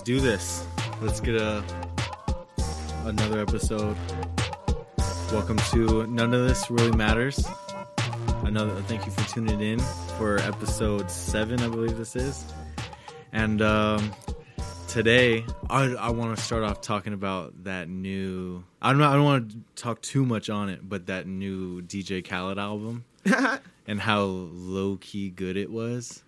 Let's do this. Let's get a another episode. Welcome to None of This Really Matters. Another thank you for tuning in for episode seven, I believe this is. And um, today, I, I want to start off talking about that new. I don't. I don't want to talk too much on it, but that new DJ Khaled album and how low key good it was.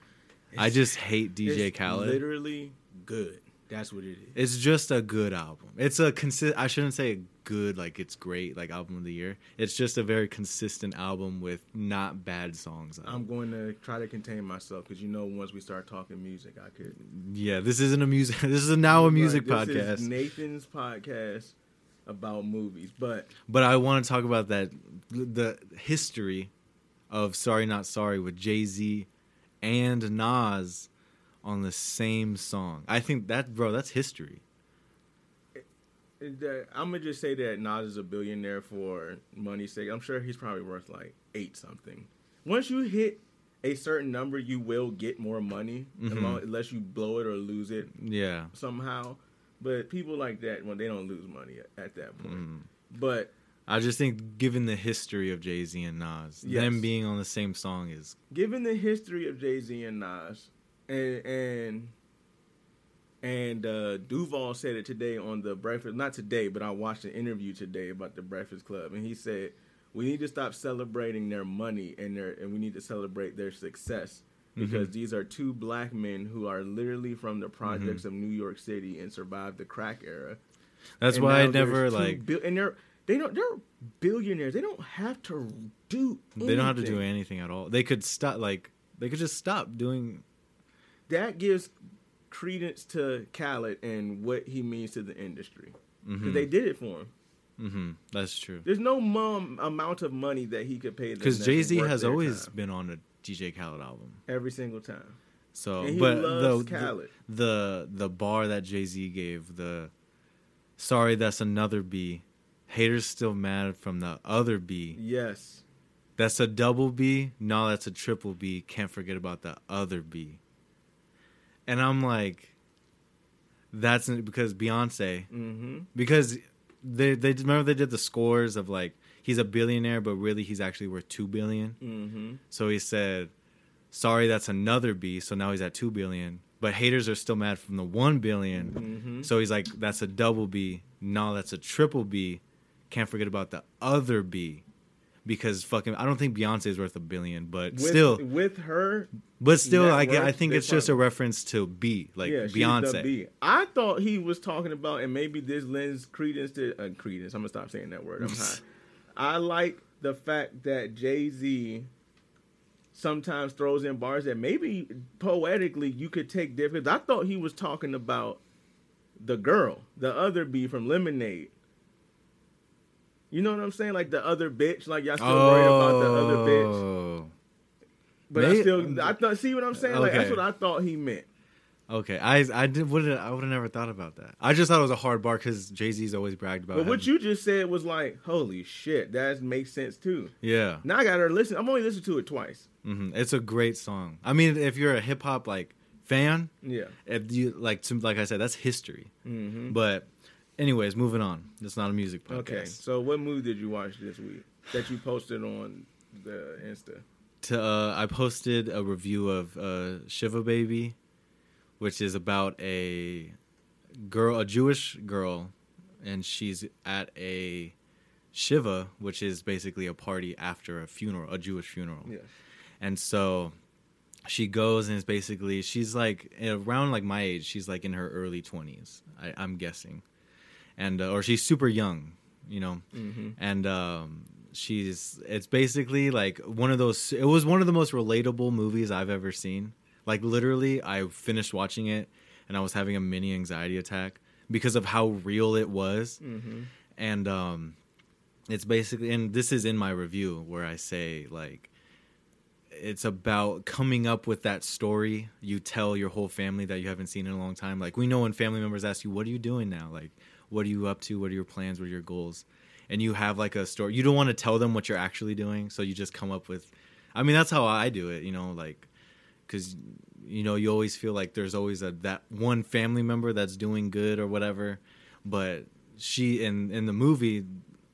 I just hate DJ It's Khaled. Literally good. That's what it is. It's just a good album. It's a consi- I shouldn't say good like it's great like album of the year. It's just a very consistent album with not bad songs. on. I'm going to try to contain myself because you know once we start talking music, I could. yeah, this isn't a music. This is now a music Like, this podcast. is Nathan's podcast about movies, but but I want to talk about that the history of Sorry Not Sorry with Jay Z and Nas on the same song. I think that bro, that's history. I'm gonna just say that Nas is a billionaire for money's sake. I'm sure he's probably worth like eight something. Once you hit a certain number, you will get more money, Mhm. along- unless you blow it or lose it Yeah. somehow. But people like that, well, they don't lose money at, at that point. Mm. But I just think given the history of Jay Z and Nas, Yes. them being on the same song is given the history of Jay Z and Nas, and and and uh, Duval said it today on the Breakfast. Not today, but I watched an interview today about the Breakfast Club, and he said we need to stop celebrating their money and their and we need to celebrate their success because these are two black men who are literally from the projects of New York City and survived the crack era. that's And why I never like bil- and they're they don't they're billionaires. They don't have to do. they don't have to do anything. anything at all. They could stop like they could just stop doing that gives credence to Khaled and what he means to the industry because Mhm. they did it for him. hmm That's true. There's no mum amount of money that he could pay. Because Jay Z has always time. been on a DJ Khaled album. every single time. So, but loves the, Khaled. the the the bar that Jay Z gave the sorry that's another B. Haters still mad from the other B. Yes, That's a double B. No, that's a triple B. Can't forget about the other B. And I'm like, that's because Beyonce. hmm Because they they remember they did the scores of like he's a billionaire, but really he's actually worth two billion. hmm So he said, "Sorry, that's another B." So now he's at two billion. But haters are still mad from the one billion. hmm So he's like, "That's a double B." No, that's a triple B. Can't forget about the other B. Because fucking, I don't think Beyonce is worth a billion, but with, still, with her, but still, I, get- I think it's just a reference to B, like yeah, Beyonce. B. I thought he was talking about, and maybe this lends credence to uh, credence. I'm gonna stop saying that word. I'm high. I like the fact that Jay Z sometimes throws in bars that maybe poetically you could take different. I thought he was talking about the girl, the other B from Lemonade. You know what I'm saying? Like the other bitch. Like y'all still worried about the other bitch. Oh. But I still, I thought. See what I'm saying? Like that's what I thought he meant. Okay, I I did would I would have never thought about that. I just thought it was a hard bar because Jay Z's always bragged about. But what having- you just said was like, holy shit, that makes sense too. yeah, Now I gotta listen. I'm only listened to it twice. hmm it's a great song. I mean, if you're a hip hop like fan, Yeah. if you like to like I said, that's history. hmm But anyways, moving on. It's not a music podcast. Okay. So what movie did you watch this week that you posted on the Insta? To uh, I posted a review of uh, Shiva Baby, which is about a girl, a Jewish girl, and she's at a Shiva, which is basically a party after a funeral, a Jewish funeral. Yeah. And so she goes and it's basically she's like around like my age. She's like in her early twenties, I'm guessing, and uh, or she's super young, you know. Mm-hmm. And um, she's it's basically like one of those. It was one of the most relatable movies I've ever seen. Like literally, I finished watching it and I was having a mini anxiety attack because of how real it was. Mm-hmm. And um, it's basically, and this is in my review where I say like it's about coming up with that story you tell your whole family that you haven't seen in a long time. Like we know when family members ask you, "What are you doing now?" Like, "What are you up to? What are your plans? What are your goals?" And you have like a story. You don't want to tell them what you're actually doing, so you just come up with. I mean, that's how I do it. You know, like because you know, you always feel like there's always a that one family member that's doing good or whatever. But she in in the movie,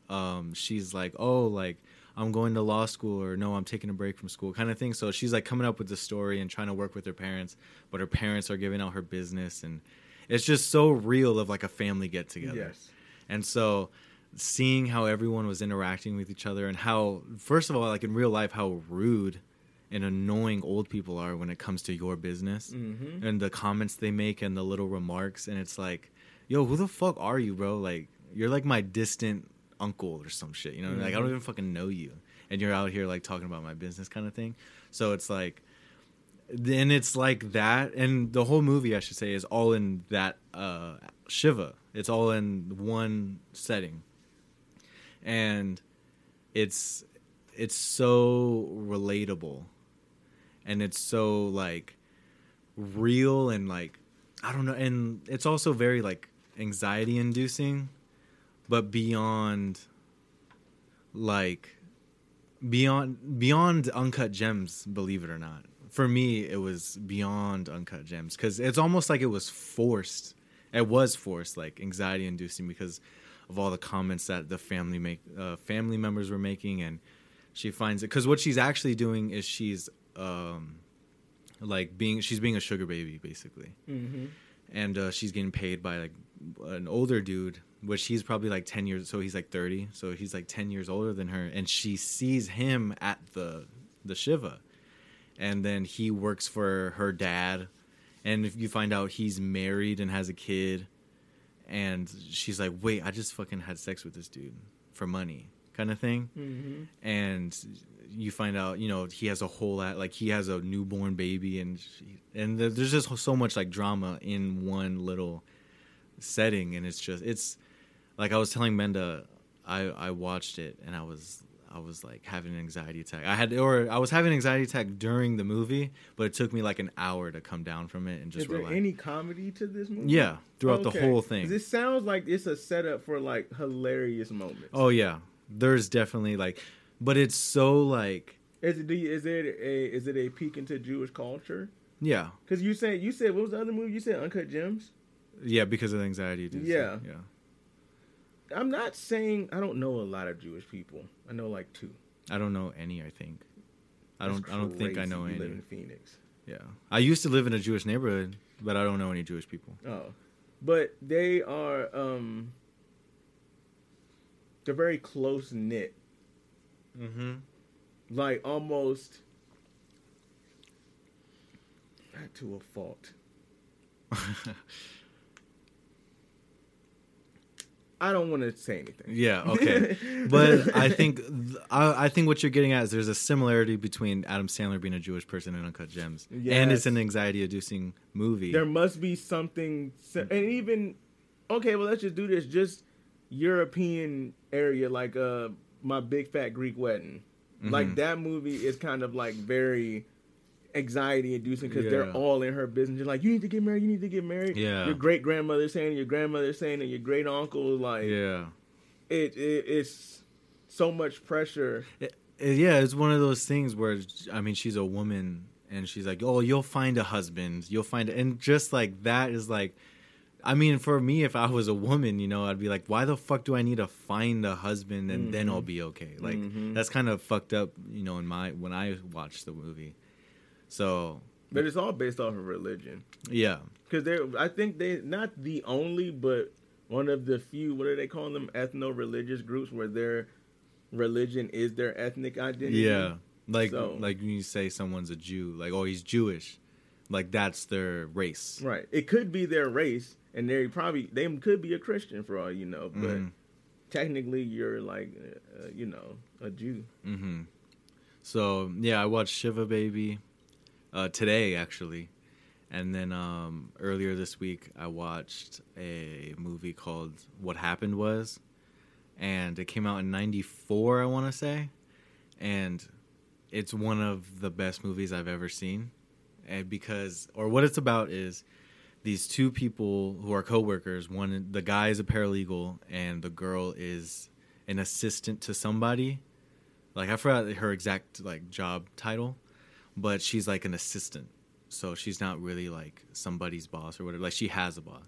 um, she's like, oh, like I'm going to law school or no, I'm taking a break from school kind of thing. So she's like coming up with the story and trying to work with her parents, but her parents are giving out her business and it's just so real of like a family get together. Yes. And so seeing how everyone was interacting with each other and how first of all like in real life how rude and annoying old people are when it comes to your business Mm-hmm. and the comments they make and the little remarks and it's like yo who the fuck are you bro like you're like my distant uncle or some shit you know like i don't Mhm. even fucking know you and you're out here like talking about my business kind of thing so it's like then it's like that and the whole movie i should say is all in that uh shiva. It's all in one setting. And it's it's so relatable. And it's so like real and like i don't know and it's also very like anxiety inducing but beyond like beyond beyond uncut gems believe it or not for me it was beyond uncut gems because it's almost like it was forced it was forced like anxiety inducing because of all the comments that the family make uh, family members were making and she finds it because what she's actually doing is she's um like being she's being a sugar baby basically Mm-hmm. and uh, she's getting paid by like an older dude which he's probably like 10 years so he's like 30 so he's like 10 years older than her and she sees him at the the shiva and then he works for her dad and if you find out he's married and has a kid and she's like wait i just fucking had sex with this dude for money kind of thing Mm-hmm. and you find out you know he has a whole lot like he has a newborn baby and she, and there's just so much like drama in one little setting and it's just it's like i was telling menda i i watched it and i was i was like having an anxiety attack i had or i was having an anxiety attack during the movie but it took me like an hour to come down from it and just Is there relax any comedy to this movie? yeah throughout the whole thing It sounds like it's a setup for like hilarious moments. oh yeah there's definitely like but it's so like Is it is it a is it a peek into Jewish culture? yeah Because you said you said what was the other movie? You said Uncut Gems. Yeah, because of the anxiety. Yeah. yeah. I'm not saying I don't know a lot of Jewish people. I know like two. I don't know any. I think. I That's don't. I don't think I know you any. Live in Phoenix. Yeah, I used to live in a Jewish neighborhood, but I don't know any Jewish people. Oh, but they are um, they're very close knit, Mm-hmm. like almost not to a fault. I don't want to say anything. yeah. Okay. But I think th- I, I think what you're getting at is there's a similarity between Adam Sandler being a Jewish person and Uncut Gems, and it's an anxiety-inducing movie. there must be something, and even okay. Well, let's just do this. Just European area, like uh, my big fat Greek wedding. Like Mhm. that movie is kind of like very anxiety inducing because they're all in her business. You're like, you need to get married. You need to get married. Yeah. Your great grandmother saying, your grandmother saying, and your great uncle like yeah. it, it. It's so much pressure. It- yeah, it's one of those things where I mean, she's a woman, and she's like, "Oh, you'll find a husband. You'll find," and just like that is like, I mean, for me, if I was a woman, you know, I'd be like, "Why the fuck do I need to find a husband and then I'll be okay?" Like Mhm. that's kind of fucked up, you know, in my when I watched the movie. So But it's all based off of religion. yeah, because they're I think they not the only, but one of the few. What are they calling them? Ethno-religious groups where their religion is their ethnic identity. yeah, like So- like when you say someone's a Jew, like oh he's Jewish, like that's their race. right. It could be their race, and they probably they could be a Christian for all you know, but Mhm. technically you're like uh, you know a Jew. hmm So yeah, I watched Shiva Baby uh, today actually, and then um, earlier this week I watched a movie called What Happened Was, and it came out in '94, I want to say, and it's one of the best movies I've ever seen, and because or what it's about is these two people who are coworkers. One, the guy is a paralegal, and the girl is an assistant to somebody. Like I forgot her exact like job title, but she's like an assistant, so she's not really like somebody's boss or whatever. Like she has a boss,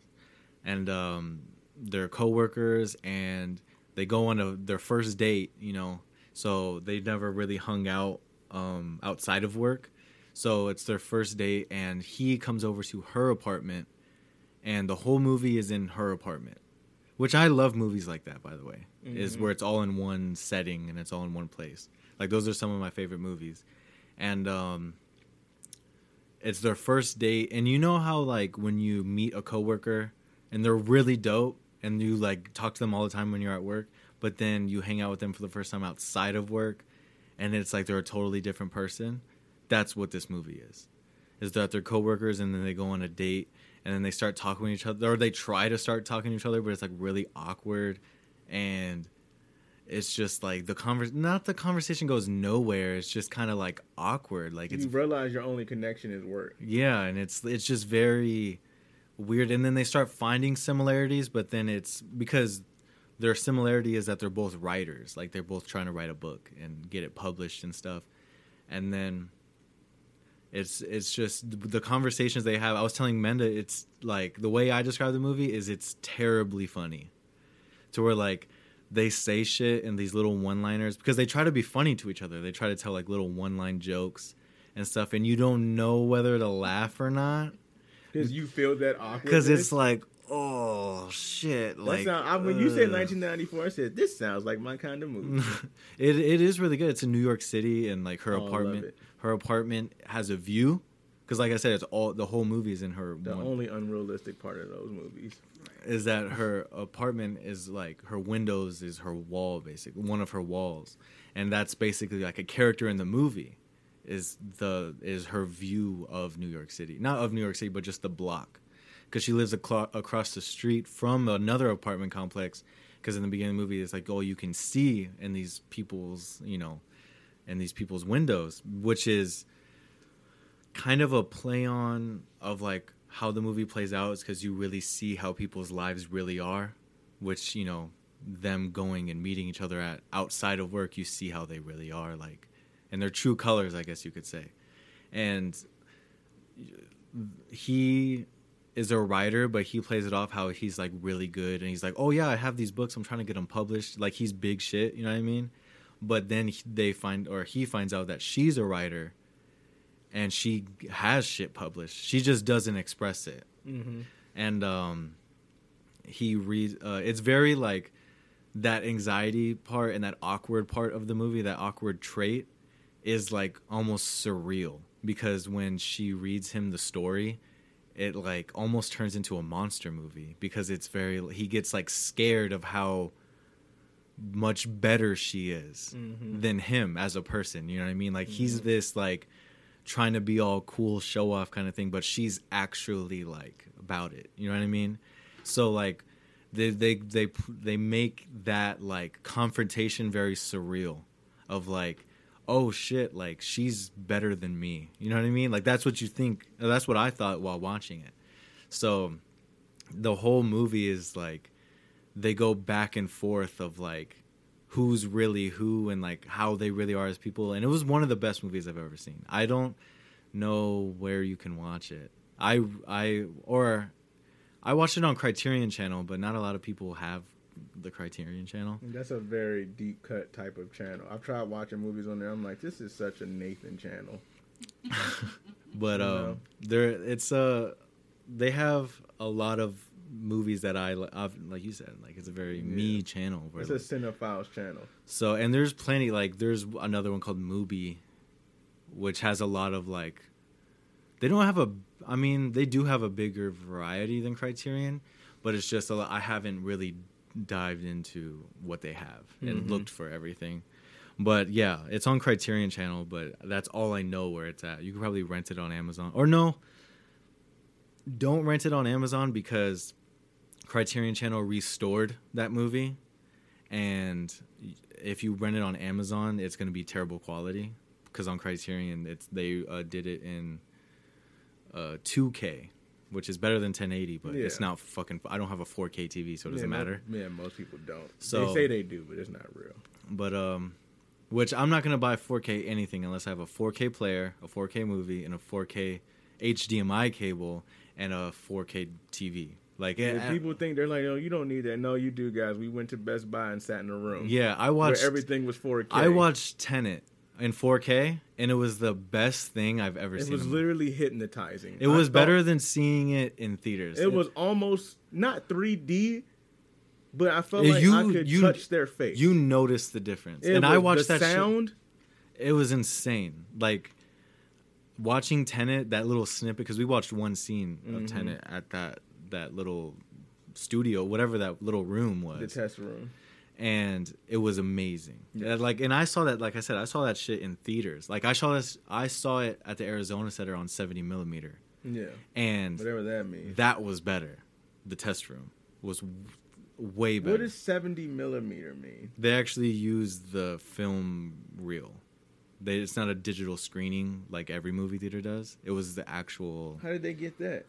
and um, they're coworkers, and they go on a, their first date. You know, so they never really hung out um, outside of work. So it's their first date, and he comes over to her apartment, and the whole movie is in her apartment. Which I love movies like that, by the way, is Mhm. where it's all in one setting and it's all in one place. Like those are some of my favorite movies, and um, it's their first date. And you know how like when you meet a coworker and they're really dope, and you like talk to them all the time when you're at work, but then you hang out with them for the first time outside of work, and it's like they're a totally different person. That's what this movie is. Is that they're coworkers and then they go on a date and then they start talking to each other or they try to start talking to each other but it's like really awkward and it's just like the convers not the conversation goes nowhere it's just kind of like awkward like it's you realize your only connection is work. yeah and it's it's just very weird and then they start finding similarities but then it's because their similarity is that they're both writers like they're both trying to write a book and get it published and stuff and then it's it's just the conversations they have i was telling menda it's like the way i describe the movie is it's terribly funny to where like they say shit in these little one liners because they try to be funny to each other they try to tell like little one line jokes and stuff and you don't know whether to laugh or not Because you feel that awkward. because it's like oh shit That like sound, I, when you said 1994, I said this sounds like my kind of movie. it it is really good. It's in New York City, and like her Oh, apartment, her apartment has a view. Because like I said, it's all the whole movie is in her. the one- only unrealistic part of those movies. is that her apartment is like her windows is her wall, basically one of her walls, and that's basically like a character in the movie. Is the is her view of New York City, not of New York City, but just the block, because she lives aclo- across the street from another apartment complex. Because in the beginning of the movie, it's like, oh, you can see in these people's, you know, in these people's windows, which is kind of a play on of like how the movie plays out is because you really see how people's lives really are which you know them going and meeting each other at outside of work you see how they really are like and their true colors i guess you could say. And he is a writer but he plays it off how he's like really good and he's like oh yeah i have these books i'm trying to get them published. Like he's big shit you know what i mean? But then they find or he finds out that she's a writer and she has shit published. She just doesn't express it. Mm-hmm. and um he reads uh it's very like that anxiety part and that awkward part of the movie that awkward trait is like almost surreal because when she reads him the story it like almost turns into a monster movie because it's very he gets like scared of how much better she is Mhm. than him as a person. You know what i mean? Like he's this like trying to be all cool show off kind of thing but she's actually like about it. You know what i mean? So like they they they they make that like confrontation very surreal of like oh shit like she's better than me. You know what i mean? Like that's what you think that's what i thought while watching it. So the whole movie is like they go back and forth of like who's really who and like how they really are as people and it was one of the best movies i've ever seen i don't know where you can watch it i i or i watched it on criterion channel but not a lot of people have the criterion channel That's a very deep cut type of channel. I've tried watching movies on there. I'm like, this is such a Nathan channel. but um there it's uh they have a lot of movies that i I've, like you said like it's a very me channel where It's a cinephiles channel. So and there's plenty like there's another one called Mubi, which has a lot of like they don't have a I mean they do have a bigger variety than Criterion, but it's just a lot, I haven't really dived into what they have and Mhm. looked for everything. But yeah, it's on Criterion channel, but that's all I know where it's at. You can probably rent it on Amazon. Or no, don't rent it on Amazon because Criterion channel restored that movie and if you rent it on Amazon, it's going to be terrible quality because on Criterion, it's they uh, did it in uh, 2K, which is better than 1080, but it's not fucking. I don't have a 4K TV, so it doesn't yeah, matter. Mo- yeah, most people don't. So- they say they do, but it's not real. But um, which I'm not going to buy 4K anything unless I have a 4K player, a 4K movie, and a 4K HDMI cable and a 4K TV. Like Yeah, it, people think they're like, oh, you don't need that. No, you do, guys. We went to Best Buy and sat in a room. yeah, I where watched everything was 4K. I watched Tenet in 4K, and it was the best thing I've ever It seen. It was literally hypnotizing. it I was thought better than seeing it in theaters. It was almost not 3D, but I felt like you- I could you- touch their face. You noticed the difference, It and I watched that shit- sound. it was insane. Like watching Tenet, that little snippet because we watched one scene of Mhm. Tenet at that that little studio, whatever that little room was. The test room. and it was amazing. Yeah. Like, and I saw that, like I said, I saw that shit in theaters. Like I saw this, I saw it at the Arizona Center on seventy millimeter, Yeah, and whatever that means. that was better. The test room was w- way better. What does 70 millimeter mean? they actually used the film reel. They, it's not a digital screening like every movie theater does. It was the actual. How did they get that?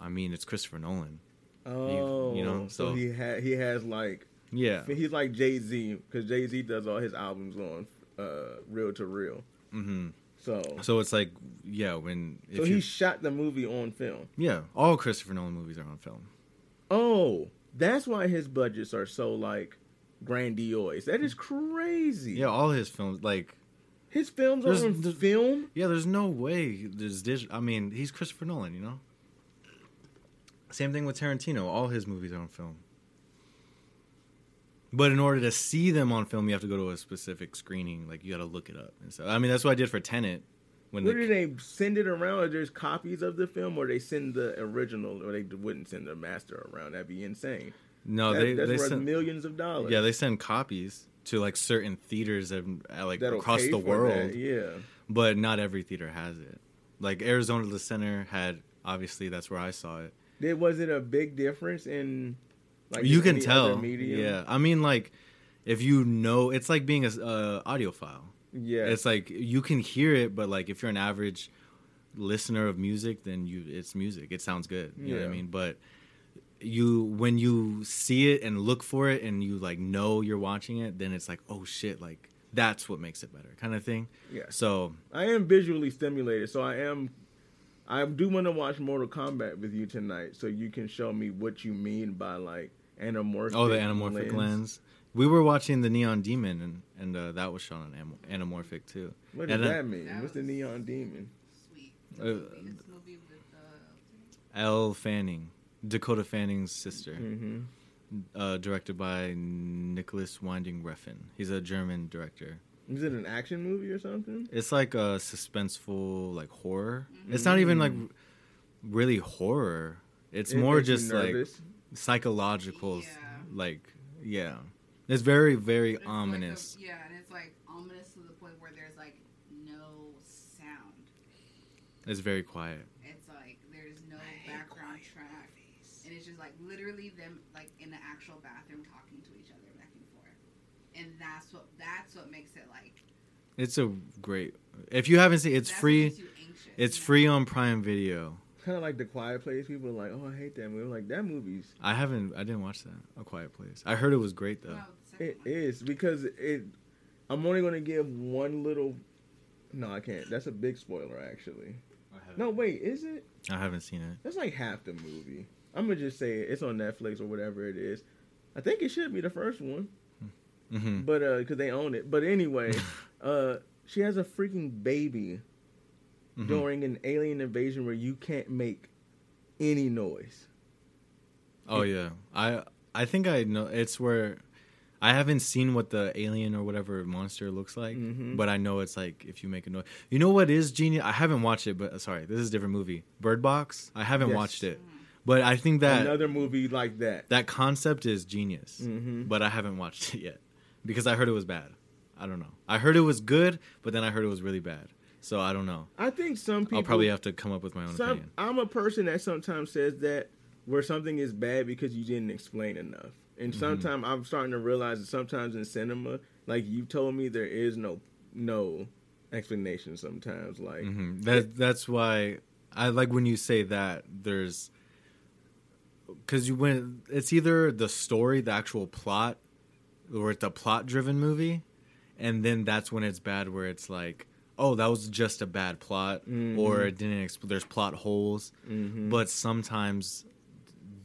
I mean, it's Christopher Nolan. Oh, you know, so, so- he had he has like Yeah. he's like Jay Z because Jay Z does all his albums on uh, reel to reel. hmm So So it's like, yeah, when if so he shot the movie on film. yeah, all Christopher Nolan movies are on film. Oh, that's why his budgets are so like grandiose. That is crazy. Yeah, all his films, like, his films are on film. yeah, there's no way there's digital. I mean, he's Christopher Nolan, you know. Same thing with Tarantino. All his movies are on film. But in order to see them on film, you have to go to a specific screening. Like you got to look it up and so I mean, that's what I did for Tenet. When Where the, do they send it around? Or there's copies of the film, or they send the original, or they wouldn't send the master around? That'd be insane. no, That- they that's they worth send, millions of dollars. yeah they send copies to like certain theaters and uh, like That'll across the world, that, Yeah. but not every theater has it. Like Arizona the Center had obviously that's where I saw it. Did was it a big difference in? Like you can tell. Yeah, I mean like if you know, it's like being a uh, audiophile. Yeah. It's like you can hear it, but like if you're an average listener of music, then you it's music. It sounds good. You know what I mean? But you when you see it and look for it and you like know you're watching it, then it's like, oh shit, like that's what makes it better, kind of thing. yeah. So I am visually stimulated, so I am. I do want to watch Mortal Kombat with you tonight, so you can show me what you mean by like anamorphic. oh, the anamorphic lens. We were watching the Neon Demon, and and uh, that was shown on am- anamorphic too. What does And, that mean? That What's the neon demon? Sweet. Uh, The movie with uh, Elle Fanning, Dakota Fanning's sister. Mm-hmm. uh, directed by Nicolas Winding Refn. He's a German director. Is it an action movie or something? It's like a suspenseful, like horror. Mm-hmm. It's not even like really horror. It's It more just like nervous? psychological, Yeah. like yeah. It's very very it's like a- ominous. yeah, and it's like ominous to the point where there's like no sound. It's very quiet. It's like there's no background track, and it's just like literally them like in the actual bathroom talking to each other back and forth, and that's what that's what makes it like. It's a great. If you haven't seen, it's that's free. anxious, It's you know? free on Prime Video. Kind of like The Quiet Place. People are like, "Oh, I hate that movie." I'm like that movie's I haven't. I didn't watch that. A Quiet Place. I heard it was great though. No, It one. is because it. I'm only going to give one little. No, I can't. That's a big spoiler, actually. No, wait, is it? I haven't seen it. That's like half the movie. I'm gonna just say it. it's on Netflix or whatever it is. I think it should be the first one, hmm but uh, because they own it. But anyway, uh, she has a freaking baby Mm-hmm. during an alien invasion where you can't make any noise. Oh yeah, I I think I know. It's where I haven't seen what the alien or whatever monster looks like, Mhm. but I know it's like if you make a noise. You know what is genius? I haven't watched it, but sorry, this is a different movie. Bird Box. I haven't Yes. watched it, but I think that Another movie like that. that concept is genius. Mhm. But I haven't watched it yet because I heard it was bad. I don't know. I heard it was good, but then I heard it was really bad. So I don't know. I think some people. I'll probably have to come up with my own Some, opinion. I'm a person that sometimes says that where something is bad because you didn't explain enough. And Mm-hmm. sometimes I'm starting to realize that sometimes in cinema, like you told me, there is no no explanation. Sometimes, like hmm That that's why I like when you say that. There's because you when it's either the story, the actual plot, or it's a plot driven movie, and then that's when it's bad. Where it's like, oh that was just a bad plot Mhm. or it didn't exp- there's plot holes Mhm. but sometimes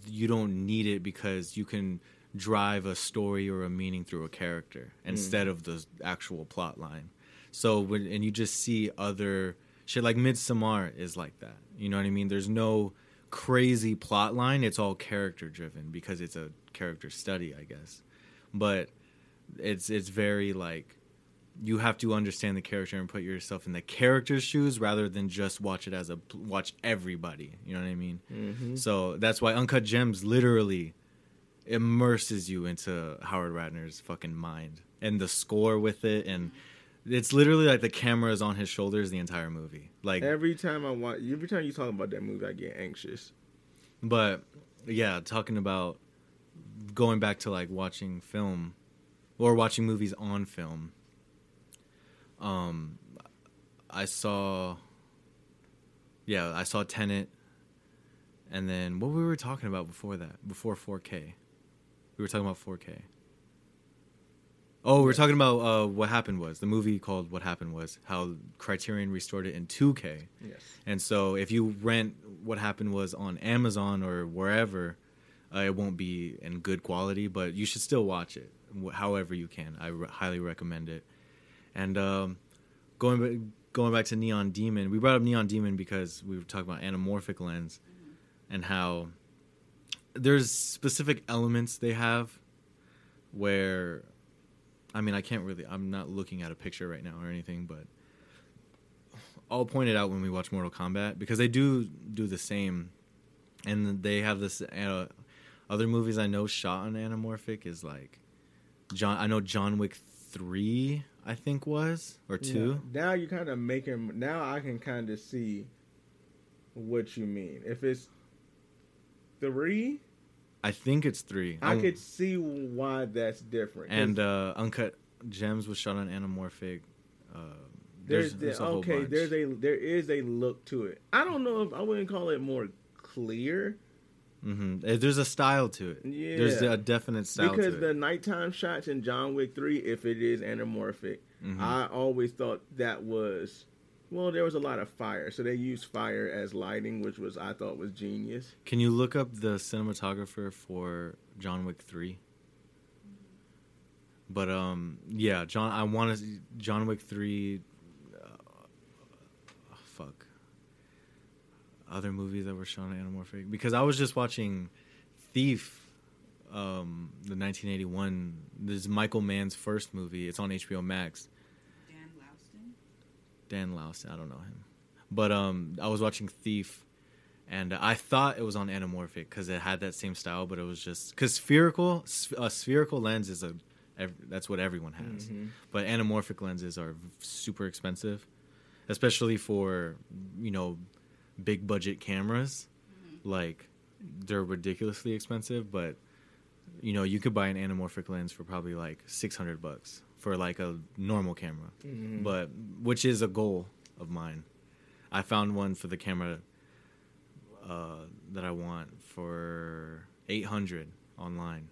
you don't need it because you can drive a story or a meaning through a character instead of the actual plot line so when and you just see other shit like Midsommar is like that you know what i mean there's no crazy plot line it's all character driven because it's a character study i guess but it's it's very like you have to understand the character and put yourself in the character's shoes rather than just watch it as a watch everybody you know what i mean Mhm. so that's why uncut gems literally immerses you into howard ratner's fucking mind and the score with it and it's literally like the camera is on his shoulders the entire movie like every time I watch, every time you talk about that movie, I get anxious. But yeah, talking about going back to like watching film or watching movies on film. Um I saw yeah, I saw Tenet, and then what we were talking about before that, before 4K. We were talking about 4K. Oh, we were talking about uh, what happened was the movie called What Happened Was how Criterion restored it in 2K. Yes. And so if you rent what happened was on Amazon or wherever, uh, it won't be in good quality, but you should still watch it however you can. I re- highly recommend it. And um, going back, going back to Neon Demon, we brought up Neon Demon because we were talking about anamorphic lens and how there's specific elements they have where I mean I can't really I'm not looking at a picture right now or anything, but I'll point it out when we watch Mortal Kombat because they do do the same, and they have this. Uh, other movies I know shot on anamorphic is like John. I know John Wick three. I think was or two. Yeah. Now you kind of making. Now I can kind of see what you mean. If it's three, I think it's three. I I'm- could see why that's different. and uh, Uncut Gems was shot on anamorphic. Uh, there's, there's, there's the, a whole okay. There's a there is a look to it. I don't know if I wouldn't call it more clear hmm There's a style to it. Yeah. There's a definite style because the nighttime shots in John Wick three, if it is anamorphic, Mhm. I always thought that was. Well, there was a lot of fire, so they used fire as lighting, which was I thought was genius. Can you look up the cinematographer for John Wick 3? But um yeah, John I want to John Wick 3 uh, fuck. Other movies that were shown anamorphic because I was just watching Thief um the 1981 this is Michael Mann's first movie. It's on HBO Max. Dan Laustsen. Dan Louse, I don't know him. But um I was watching Thief and I thought it was on anamorphic cuz it had that same style but it was just cuz spherical a spherical lens is a ev- that's what everyone has. Mhm. But anamorphic lenses are super expensive especially for you know big budget cameras. Like they're ridiculously expensive but you know you could buy an anamorphic lens for probably like 600 bucks for like a normal camera Mhm. but which is a goal of mine. I found one for the camera uh, that I want for 800 online,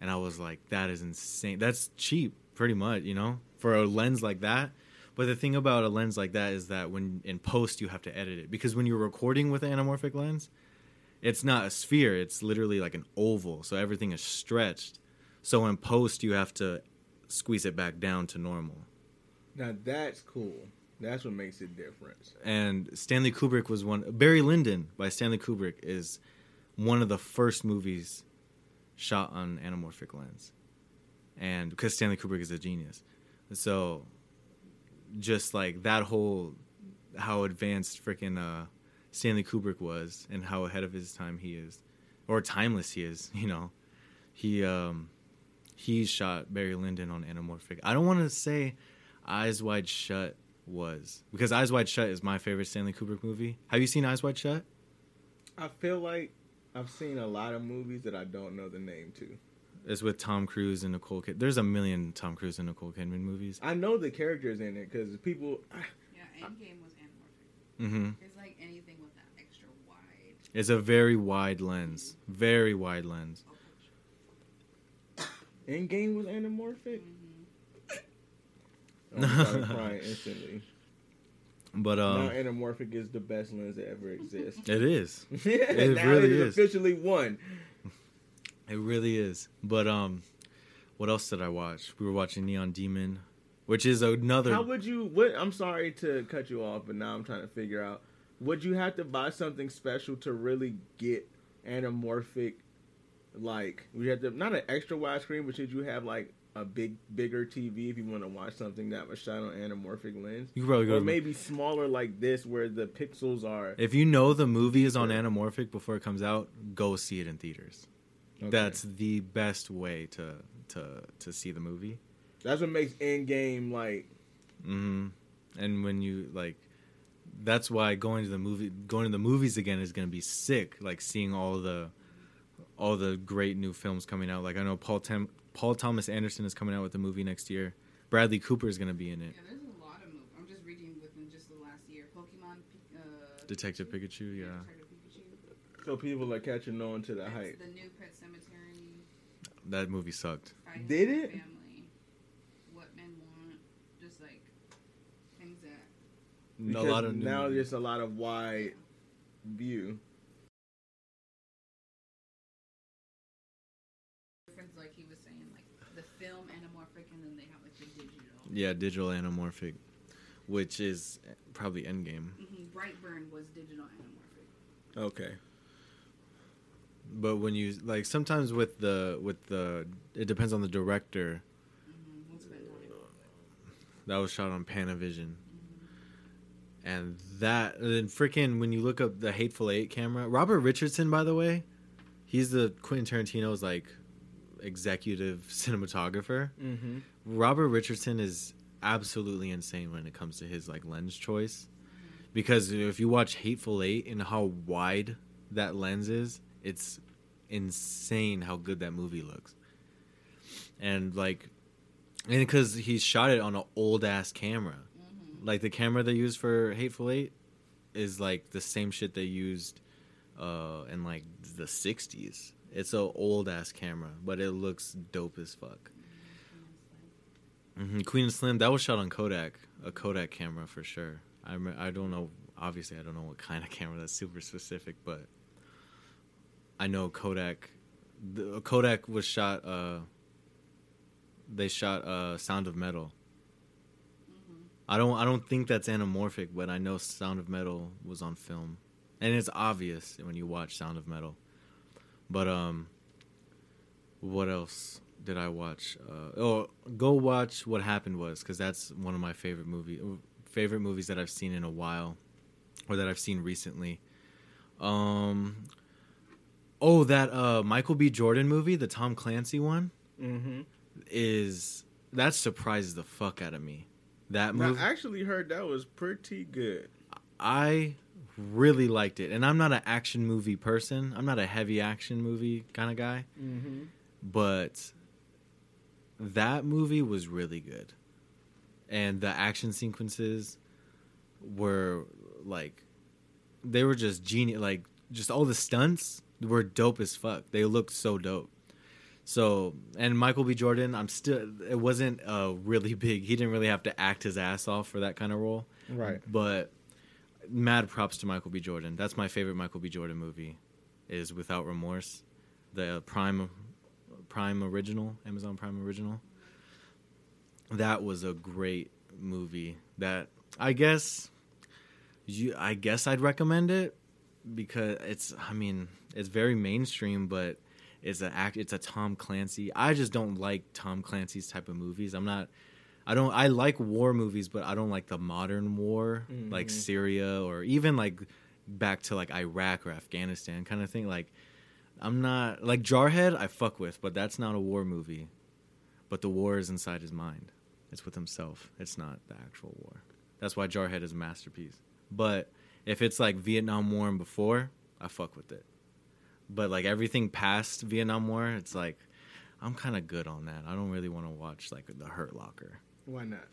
and I was like, that is insane. That's cheap, pretty much, you know, for a lens like that. But the thing about a lens like that is that when in post you have to edit it because when you're recording with an anamorphic lens, it's not a sphere; it's literally like an oval, so everything is stretched. So in post you have to squeeze it back down to normal. Now that's cool. That's what makes it different. and Stanley Kubrick was one. Barry Lyndon by Stanley Kubrick is one of the first movies shot on anamorphic lens, and because Stanley Kubrick is a genius, so just like that whole how advanced freaking uh, Stanley Kubrick was and how ahead of his time he is, or timeless he is, you know, he um he shot Barry Lyndon on anamorphic. I don't want to say Eyes Wide Shut was because Eyes Wide Shut is my favorite Stanley Kubrick movie. Have you seen Eyes Wide Shut? I feel like I've seen a lot of movies that I don't know the name to. It's with Tom Cruise and Nicole Kidman. There's a million Tom Cruise and Nicole Kidman movies. I know the characters in it because people. Yeah, Endgame was anamorphic. hmm It's like anything with that extra wide. It's a very wide lens, very wide lens. Endgame was anamorphic. Mm-hmm. Oh, I started crying instantly. But now um, anamorphic is the best lens that ever exists. it is. it really it is, is. officially one. It really is. But um, what else did I watch? We were watching Neon Demon, which is another. How would you? What? I'm sorry to cut you off, but now I'm trying to figure out. Would you have to buy something special to really get anamorphic? Like, we have to not an extra wide screen, but should you have like a big, bigger TV if you want to watch something that was shot on anamorphic lens? you could probably go. Or maybe smaller like this, where the pixels are. if you know the movie is on anamorphic before it comes out, go see it in theaters. Okay. That's the best way to to to see the movie. that's what makes Endgame like. hmm And when you like, that's why going to the movie, going to the movies again is going to be sick. Like seeing all the, all the great new films coming out. Like I know Paul Tem- Paul Thomas Anderson is coming out with a movie next year. Bradley Cooper is going to be in it. Yeah, there's a lot of movies. I'm just reading within just the last year. Pokemon, Pi- uh, Detective Pikachu, yeah. Detective Pikachu. So people are catching on to the That's hype. The new Pet Sematary. That movie sucked. Fighting Did it? Family. What men want. Just like things that. a lot of now movies. there's a lot of wide view. Difference, like he was saying, like the film anamorphic, and then they have like the digital. yeah, digital anamorphic, which is probably Endgame. hmm Brightburn was digital anamorphic. Okay. But when you like sometimes with the with the it depends on the director. Mm-hmm. Once upon a time. That was shot on Panavision. And that and then freaking when you look up the Hateful Eight camera, Robert Richardson, by the way, he's the Quentin Tarantino's like executive cinematographer. Mm-hmm. Robert Richardson is absolutely insane when it comes to his like lens choice. Because if you watch Hateful Eight and how wide that lens is, it's insane how good that movie looks. And like, and because he shot it on an old ass camera, Mm-hmm. like the camera they used for Hateful Eight is like the same shit they used uh in like the 60s. It's an old ass camera, but it looks dope as fuck. hmm Queen and Slim, that was shot on Kodak, a Kodak camera for sure. I I don't know. Obviously, I don't know what kind of camera. That's super specific, but I know Kodak. The, Kodak was shot. Uh, they shot uh, Sound of Metal. Mm-hmm. I don't. I don't think that's anamorphic, but I know Sound of Metal was on film, and it's obvious when you watch Sound of Metal. But um, what else did I watch? Uh, oh, go watch What Happened Was because that's one of my favorite movie favorite movies that I've seen in a while, or that I've seen recently. Um, oh, that uh Michael B. Jordan movie, the Tom Clancy one, Mm-hmm. is that surprises the fuck out of me. That movie, I actually heard that was pretty good. I really liked it, and I'm not an action movie person. I'm not a heavy action movie kind of guy, Mm-hmm. but that movie was really good, and the action sequences were like they were just genius. Like just all the stunts were dope as fuck. They looked so dope. So and Michael B. Jordan, I'm still. It wasn't uh, really big. He didn't really have to act his ass off for that kind of role. Right. But mad props to Michael B. Jordan. That's my favorite Michael B. Jordan movie. Is Without Remorse, the Prime Prime original, Amazon Prime original. That was a great movie. That I guess you I guess I'd recommend it because it's I mean, it's very mainstream but it's a act it's a Tom Clancy. I just don't like Tom Clancy's type of movies. I'm not I don't I like war movies but I don't like the modern war like Mhm. Syria or even like back to like Iraq or Afghanistan kind of thing like I'm not like Jarhead I fuck with but that's not a war movie. But the war is inside his mind. It's with himself. It's not the actual war. That's why Jarhead is a masterpiece. But if it's like Vietnam War and before, I fuck with it. But like everything past Vietnam War, it's like I'm kind of good on that. I don't really want to watch like The Hurt Locker Why not?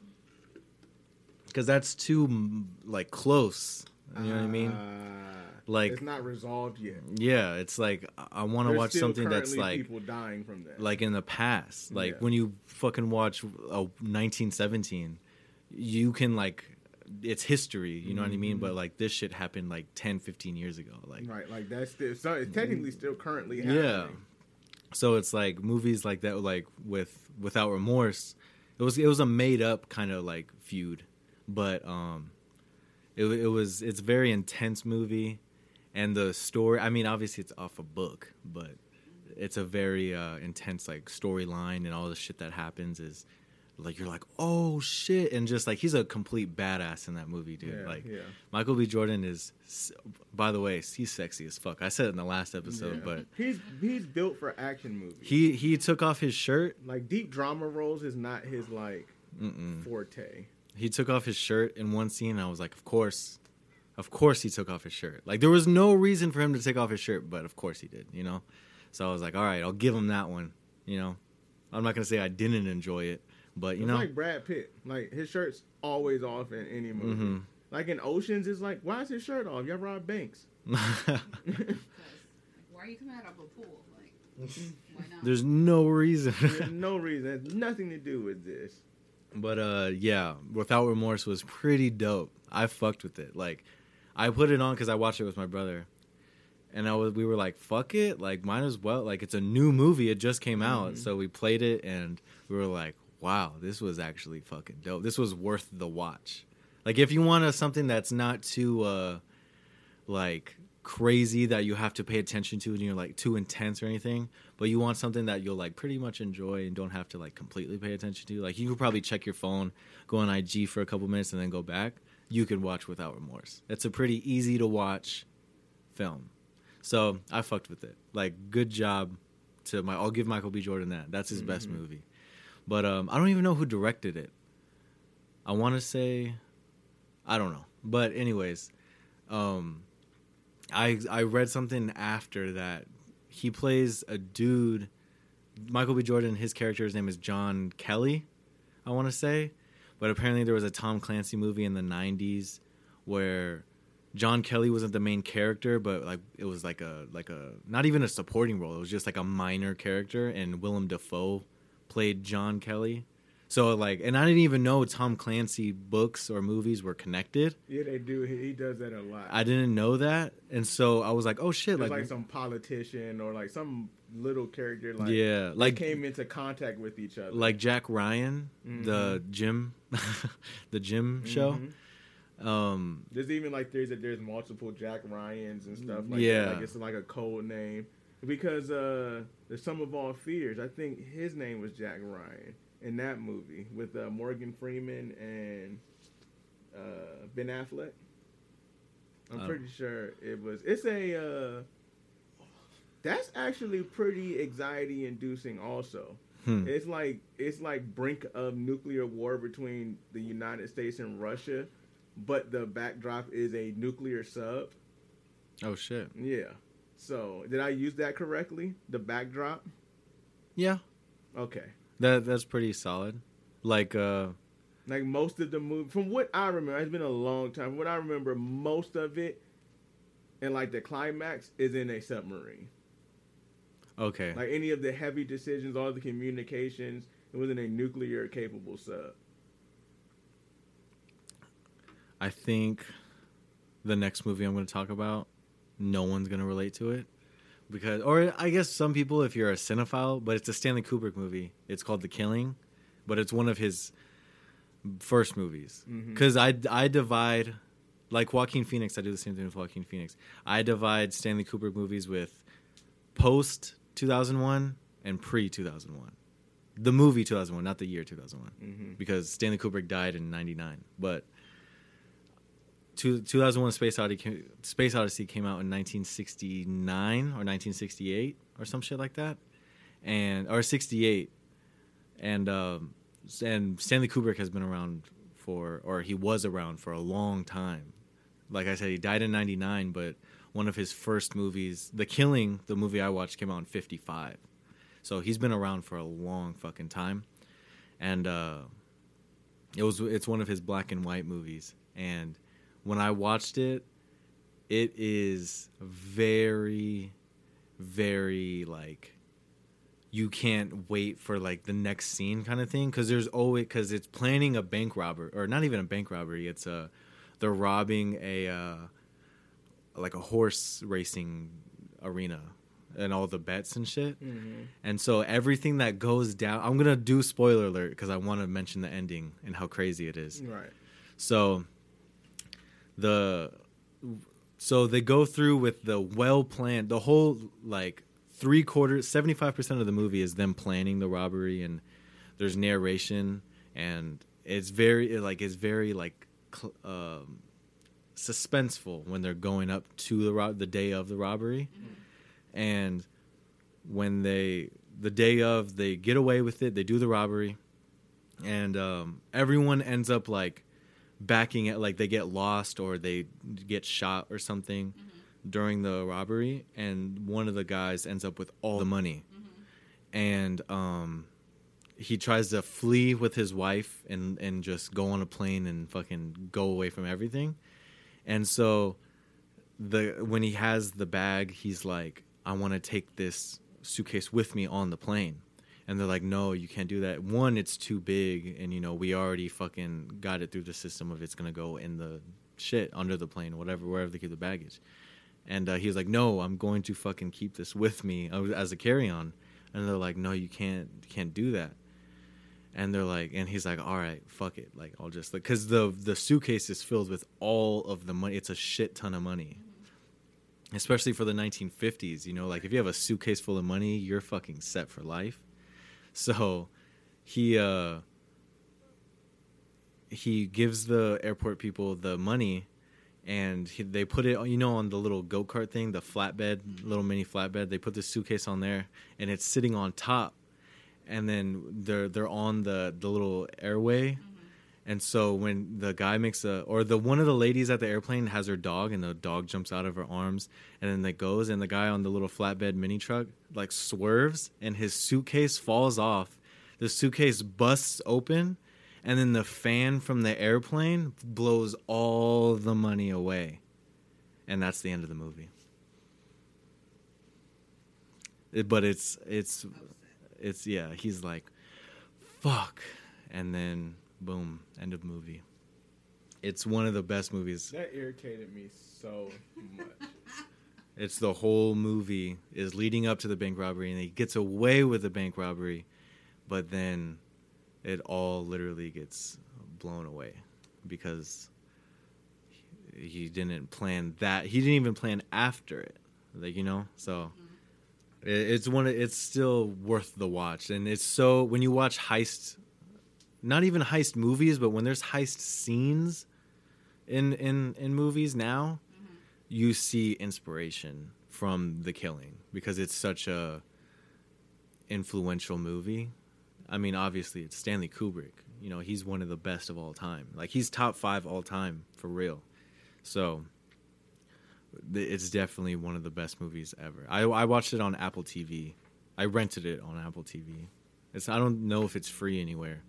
because that's too like close. You know what I mean? Uh, Like- it's not resolved yet. Yeah, it's like I- want to watch something that's like people dying from that. like in the past. Like Yeah. when you fucking watch uh, 1917, you can like it's history, you know what I mean? Mhm. But like this shit happened like 10, 15 years ago. Like right, like that's still so it's technically still currently happening. Yeah. so it's like movies like that like with without remorse it was it was a made up kind of like feud but um it, it was it's a very intense movie and the story i mean obviously it's off a book but it's a very uh intense like storyline and all the shit that happens is like you're like oh shit and just like he's a complete badass in that movie dude Yeah, like yeah. michael b jordan is by the way he's sexy as fuck i said it in the last episode Yeah. but he's he's built for action movies. he he took off his shirt like deep drama roles is not his like Mm-mm. forte. He took off his shirt in one scene. And I was like, of course, of course he took off his shirt. Like there was no reason for him to take off his shirt, but of course he did. You know. So I was like, all right, I'll give him that one. You know, I'm not gonna say I didn't enjoy it, but you it's know, like Brad Pitt. Like his shirt's always off in any movie. Mhm. Like in Oceans, it's like, why is his shirt off? Y'all rob banks. Why are you coming out of a pool? Like, why not? there's no reason. There's no reason. It has nothing to do with this. But uh, yeah, without remorse was pretty dope. I fucked with it. Like, I put it on because I watched it with my brother, and I was we were like, fuck it, like might as well. Like it's a new movie, it just came out, Mhm. so we played it, and we were like, wow, this was actually fucking dope. This was worth the watch. Like if you want a, something that's not too uh, like crazy that you have to pay attention to and you're like too intense or anything but you want something that you'll like pretty much enjoy and don't have to like completely pay attention to like you could probably check your phone go on ig for a couple minutes and then go back. You could watch without remorse. It's a pretty easy to watch film. So i fucked with it. Like good job to my i'll give michael b. Jordan that. That's his best Mhm. movie but um i don't even know who directed it i want to say i don't know but anyways um I I read something after that. He plays a dude. Michael B. Jordan. His character's name is John Kelly. I want to say, but apparently there was a Tom Clancy movie in the '90s where John Kelly wasn't the main character, but like it was like a like a not even a supporting role. It was just like a minor character, and Willem Dafoe played John Kelly. So like, and I didn't even know Tom Clancy books or movies were connected. Yeah, they do. He, he does that a lot. I didn't know that, and so I was like, "Oh shit!" Like, like, some politician or like some little character like yeah, like came into contact with each other. like Jack Ryan, the gym, the gym show. Mhm. Um, There's even like there's that there's multiple Jack Ryans and stuff like Yeah. that. Like it's like a code name because uh the Sum of All Fears. I think his name was Jack Ryan in that movie with uh, Morgan Freeman and uh, Ben Affleck. I'm Oh. pretty sure it was. It's a. Uh, that's actually pretty anxiety inducing. Also, hmm. it's like it's like brink of nuclear war between the United States and Russia, but the backdrop is a nuclear sub. oh shit, Yeah. So did I use that correctly? The backdrop. yeah, Okay. that that's pretty solid. Like, uh, Like most of the movie, from what I remember, it's been a long time. From what I remember, most of it, and like the climax, is in a submarine. okay, Like any of the heavy decisions, all the communications, it was in a nuclear capable sub. I think the next movie I'm going to talk about, no one's going to relate to it because, or I guess some people if you're a cinephile, but it's a Stanley Kubrick movie. It's called The Killing, but it's one of his first movies. Because I I divide, like Joaquin Phoenix, I do the same thing with Joaquin Phoenix. I divide Stanley Kubrick movies with post 2001 and pre 2001. The movie 2001, not the year 2001 Mm-hmm. because Stanley Kubrick died in '99. But two, 2001: Space Odyssey, Space Odyssey came out in 1969 or 1968 or some shit like that, and or 68. And um, and Stanley Kubrick has been around for, or he was around for a long time. Like I said, he died in '99, but one of his first movies, The Killing, the movie I watched, came out in '55. So he's been around for a long fucking time and uh, it was it's one of his black and white movies. And when I watched it, it is very, very like you can't wait for like the next scene kind of thing because there's always because it's planning a bank robbery or not even a bank robbery. It's a they're robbing a uh, like a horse racing arena and all the bets and shit. Mhm. And so everything that goes down, I'm gonna do spoiler alert because I want to mention the ending and how crazy it is. Right. So the so they go through with the well planned the whole like three quarters 75% of the movie is them planning the robbery and there's narration and it's very like it's very like cl- um, suspenseful when they're going up to the ro- the day of the robbery. And when they the day of they get away with it they do the robbery. And um, everyone ends up like backing it like they get lost or they get shot or something during the robbery and one of the guys ends up with all the money. And um he tries to flee with his wife and and just go on a plane and fucking go away from everything. And so the when he has the bag he's like i want to take this suitcase with me on the plane and they're like no you can't do that. One it's too big and you know we already fucking got it through the system of it's gonna go in the shit under the plane whatever wherever they keep the baggage. And uh, he was like no i'm going to fucking keep this with me uh, as a carry-on. And they're like no you can't can't do that. And they're like and he's like all right fuck it like i'll just like because the the suitcase is filled with all of the money it's a shit ton of money. Especially for the 1950s you know like if you have a suitcase full of money you're fucking set for life so he uh he gives the airport people the money and he, they put it you know on the little go-kart thing the flatbed little mini flatbed? They put the suitcase on there and it's sitting on top. And then they're they're on the the little airway and so when the guy makes a or the one of the ladies at the airplane has her dog and the dog jumps out of her arms and then it goes and the guy on the little flatbed mini truck like swerves and his suitcase falls off. The suitcase busts open and then the fan from the airplane blows all the money away. And that's the end of the movie. It- but it's it's it's yeah he's like fuck. And then boom. End of movie. It's one of the best movies. That irritated me so much. it's the whole movie is leading up to the bank robbery and he gets away with the bank robbery but then it all literally gets blown away because he he didn't plan that he didn't even plan after it like you know? So mm-hmm. it, it's one of- it's still worth the watch and it's so when you watch heist not even heist movies but when there's heist scenes in in in movies now mm-hmm. you see inspiration from the killing because it's such a influential movie. I mean obviously it's stanley kubrick. You know he's one of the best of all time. Like he's top five all time for real. So it's definitely one of the best movies ever. I, I watched it on apple tv i rented it on apple tv it's i don't know if it's free anywhere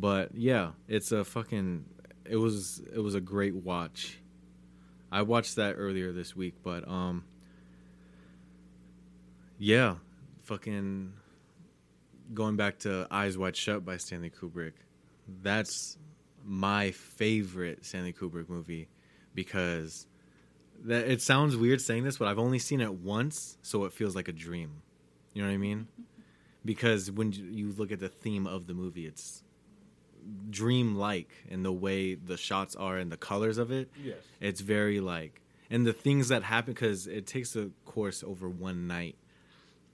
but yeah it's a fucking it was it was a great watch I watched that earlier this week, but um yeah, fucking going back to Eyes Wide Shut by Stanley Kubrick. That's my favorite Stanley Kubrick movie because that it sounds weird saying this, but I've only seen it once, so it feels like a dream. You know what I mean? Because when you- you look at the theme of the movie, it's dream-like in the way the shots are and the colors of it Yes. it's very like and the things that happen because it takes a course over one night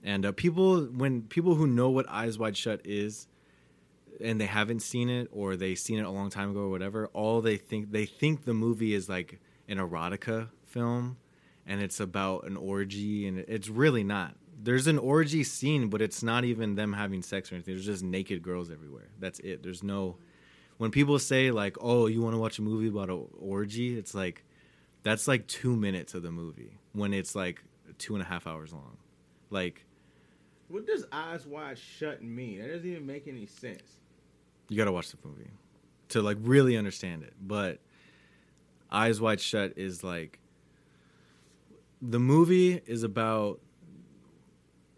and uh, people when people who know what eyes wide shut is and they haven't seen it or they seen it a long time ago or whatever all they think they think the movie is like an erotica film and it's about an orgy and it's really not there's an orgy scene but it's not even them having sex or anything. There's just naked girls everywhere. That's it. There's no when people say like oh you want to watch a movie about an orgy? It's like that's like two minutes of the movie when it's like two and a half hours long. Like What does eyes wide shut mean? That doesn't even make any sense. you gotta watch the movie to like really understand it. But eyes wide shut is like the movie is about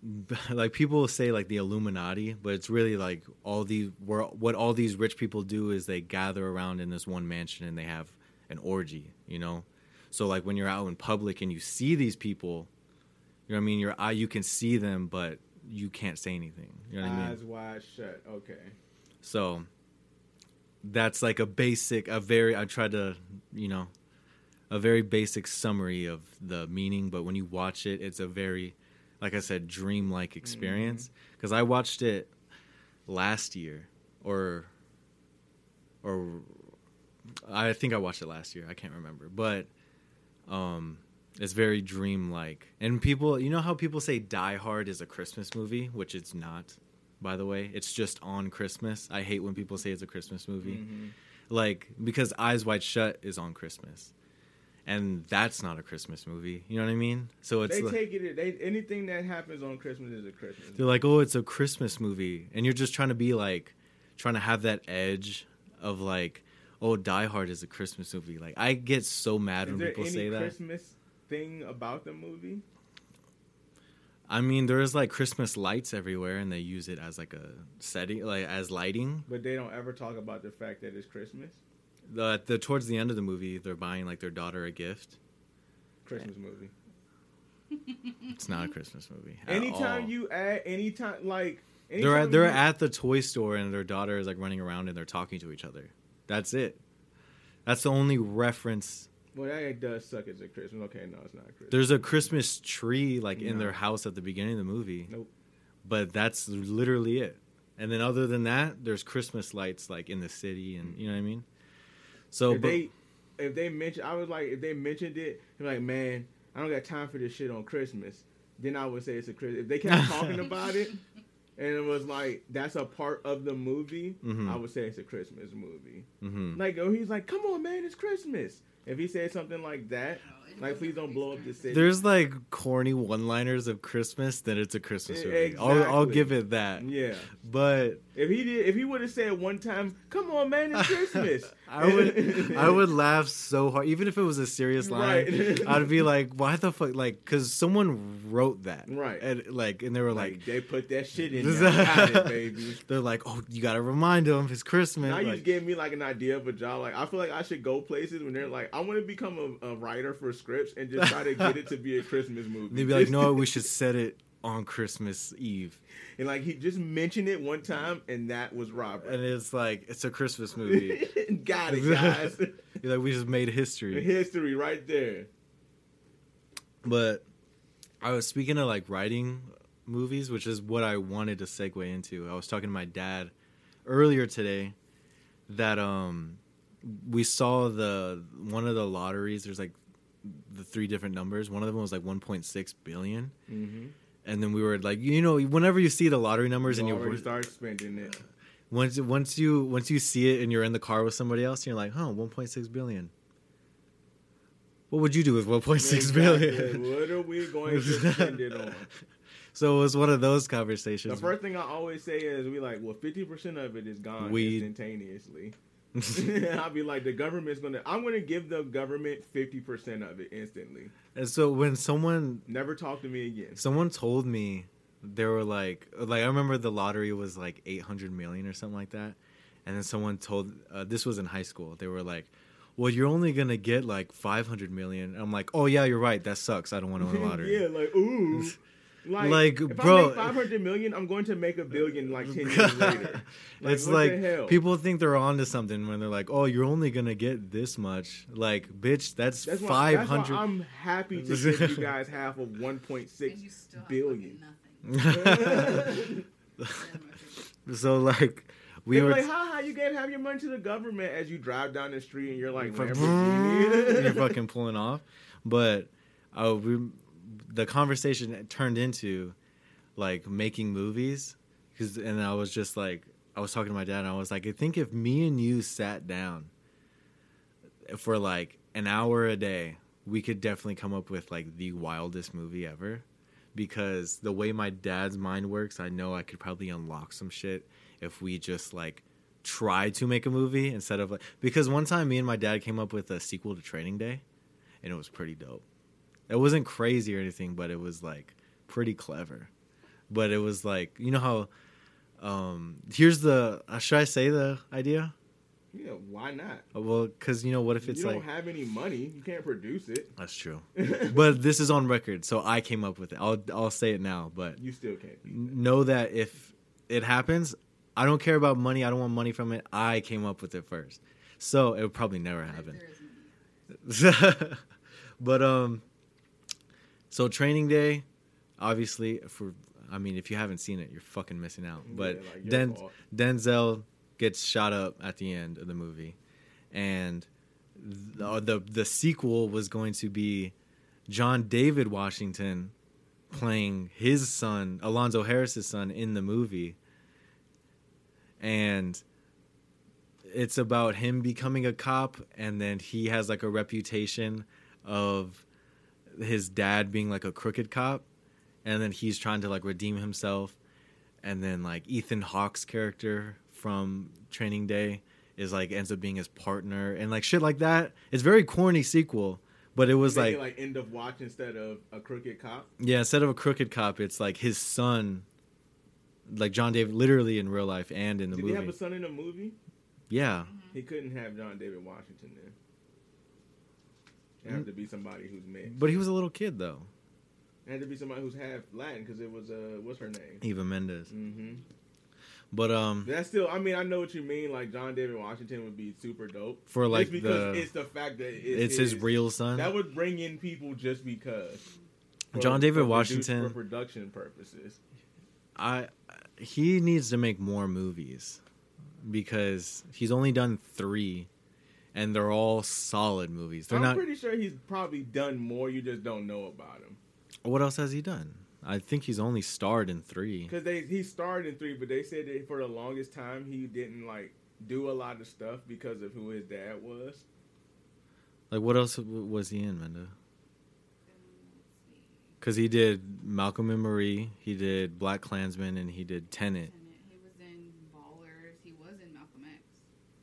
like people say like the illuminati but it's really like all these where what all these rich people do is they gather around in this one mansion and they have an orgy, you know. So like when you're out in public and you see these people, you know what I mean. Your eye, you can see them, but you can't say anything. You know what I mean? Eyes wide shut. Okay. So that's like a basic, a very, I tried to, you know, a very basic summary of the meaning, but when you watch it, it's a very, like I said, dreamlike experience. Because I watched it last year, or, or I think I watched it last year. I can't remember, but um, it's very dreamlike. And people, you know how people say Die Hard is a Christmas movie, which it's not. By the way, it's just on Christmas. I hate when people say it's a Christmas movie, Mhm. like because Eyes Wide Shut is on Christmas, and that's not a Christmas movie. You know what I mean? So it's They like, take it. They anything that happens on Christmas is a Christmas. they're like, oh, it's a Christmas movie, and you're just trying to be like, trying to have that edge of like, oh, Die Hard is a Christmas movie. Like I get so mad Is when people say that. Christmas thing about the movie? I mean, there's like Christmas lights everywhere, and they use it as like a setting, like as lighting. But they don't ever talk about the fact that it's Christmas. The, the towards the end of the movie, they're buying like their daughter a gift. Christmas movie. It's not a Christmas movie. at Anytime all. you add, anytime like they're at, they're you- at the toy store, and their daughter is like running around, and they're talking to each other. That's it. That's the only reference. Well, that does suck as a Christmas. Okay, no, it's not Christmas. There's a Christmas tree like in No. their house at the beginning of the movie. Nope. But that's literally it. And then other than that, there's Christmas lights like in the city, and you know what I mean. So, if but, they if they mention, I was like, if they mentioned it, I'm like, man, I don't got time for this shit on Christmas. Then I would say it's a Christmas. If they kept talking about it, and it was like that's a part of the movie, Mhm. I would say it's a Christmas movie. mhm. Like, oh, he's like, come on, man, it's Christmas. If he said something like that, No, it like, please don't blow up the city. there's like corny one-liners of Christmas, then it's a Christmas movie. I'll, I'll give it that. yeah. But If he did, if he would have said one time, "Come on, man, it's Christmas," I would I would laugh so hard, even if it was a serious line. Right. I'd be like, "Why the fuck?" Like, because someone wrote that, Right. And like, and they were like, like they put that shit in there, it, baby. they're like, "Oh, you gotta remind him it's Christmas." Now you Like, just gave me like an idea of a job. Like I feel like I should go places when they're like, I want to become a, a writer for scripts and just try to get it to be a Christmas movie. they'd be like, "No, we should set it on Christmas Eve," and like he just mentioned it one time, and that was Robert. and it's like it's a Christmas movie. got it, guys. You're like, we just made history. History right there. But I was speaking of like writing movies, which is what I wanted to segue into. I was talking to my dad earlier today that um we saw the one of the lotteries. There's like the three different numbers. One of them was like 1.6 billion, Mm-hmm. and then we were like, you know, whenever you see the lottery numbers and You you already start spending it. once once you once you see it and you're in the car with somebody else, you're like, huh, 1.6 billion. What would you do with 1.6 billion? Exactly. What are we going to spend it on? So it was one of those conversations. The first thing I always say is we like, well, fifty percent of it is gone Weed. instantaneously. I'll be like, the government's gonna. I'm gonna give the government fifty percent of it instantly. and so when someone Never talk to me again. someone told me they were like like I remember the lottery was like 800 million or something like that. And then someone told uh, this was in high school. They were like, "Well, you're only to get like 500 million." I'm like, "Oh yeah, you're right. That sucks. I don't want to win the lottery." yeah, like ooh. Like, Like, if bro- I make 500 million, I'm going to make a billion like 10 years later. Like, it's what like the hell? people think they're onto something when they're like, "Oh, you're only gonna get this much." Like, bitch, that's, That's why, that's why. I'm happy to give you guys half of 1.6 And you still have billion. fucking nothing. so like, we they were were like, how how you gave half your money to the government as you drive down the street and you're like, you're fucking pulling off. But uh, we, the conversation turned into like making movies, because and I was just like, I was talking to my dad, and I was like, I think if me and you sat down for like an hour a day, we could definitely come up with like the wildest movie ever. Because the way my dad's mind works, I know I could probably unlock some shit if we just like try to make a movie instead of like because one time me and my dad came up with a sequel to Training Day, and it was pretty dope. It wasn't crazy or anything, but it was like pretty clever. But it was like you know how um here's the uh, should I say the idea? Yeah, why not? Well, because you know what if it's you like don't have any money, you can't produce it. that's true. but this is on record, so I came up with it. I'll I'll say it now, but you still can't. That. know that if it happens, I don't care about money. I don't want money from it. I came up with it first, so it would probably never happen. There is money. but um, so training day, obviously for I mean, if you haven't seen it, you're fucking missing out. But Yeah, like, Den- fault. Denzel gets shot up at the end of the movie, and the, uh, the the sequel was going to be John David Washington playing his son, Alonzo Harris's son, in the movie, and it's about him becoming a cop, and then he has like a reputation of his dad being like a crooked cop, and then he's trying to like redeem himself, and then like Ethan Hawke's character from Training Day is like ends up being his partner, and like shit like that. It's very corny sequel, but it was like like end of watch instead of a crooked cop. yeah, instead of a crooked cop, it's like his son, like John David, literally in real life and in the Did movie. he have a son in the movie? yeah, He couldn't have John David Washington then. It had to be somebody who's mixed. but he was a little kid though. It had to be somebody who's half Latin because it was uh, what's her name? Eva Mendes. Mm-hmm. But um, That's still. I mean, I know what you mean. Like John David Washington would be super dope for like Just because the it's the fact that it's, it's his real son. That would bring in people just because. For- John David for Washington- for production purposes. I he needs to make more movies because he's only done three, and they're all solid movies. They're I'm not. pretty sure he's probably done more. You just don't know about him What else has he done? I think he's only starred in three. because they he starred in three, but they said that for the longest time he didn't like do a lot of stuff because of who his dad was. Like what else was he in, Menda? Let's see. Because he did Malcolm and Marie, he did Black Klansman, and he did Tenet Tenet. He was in Ballers. He was in Malcolm X.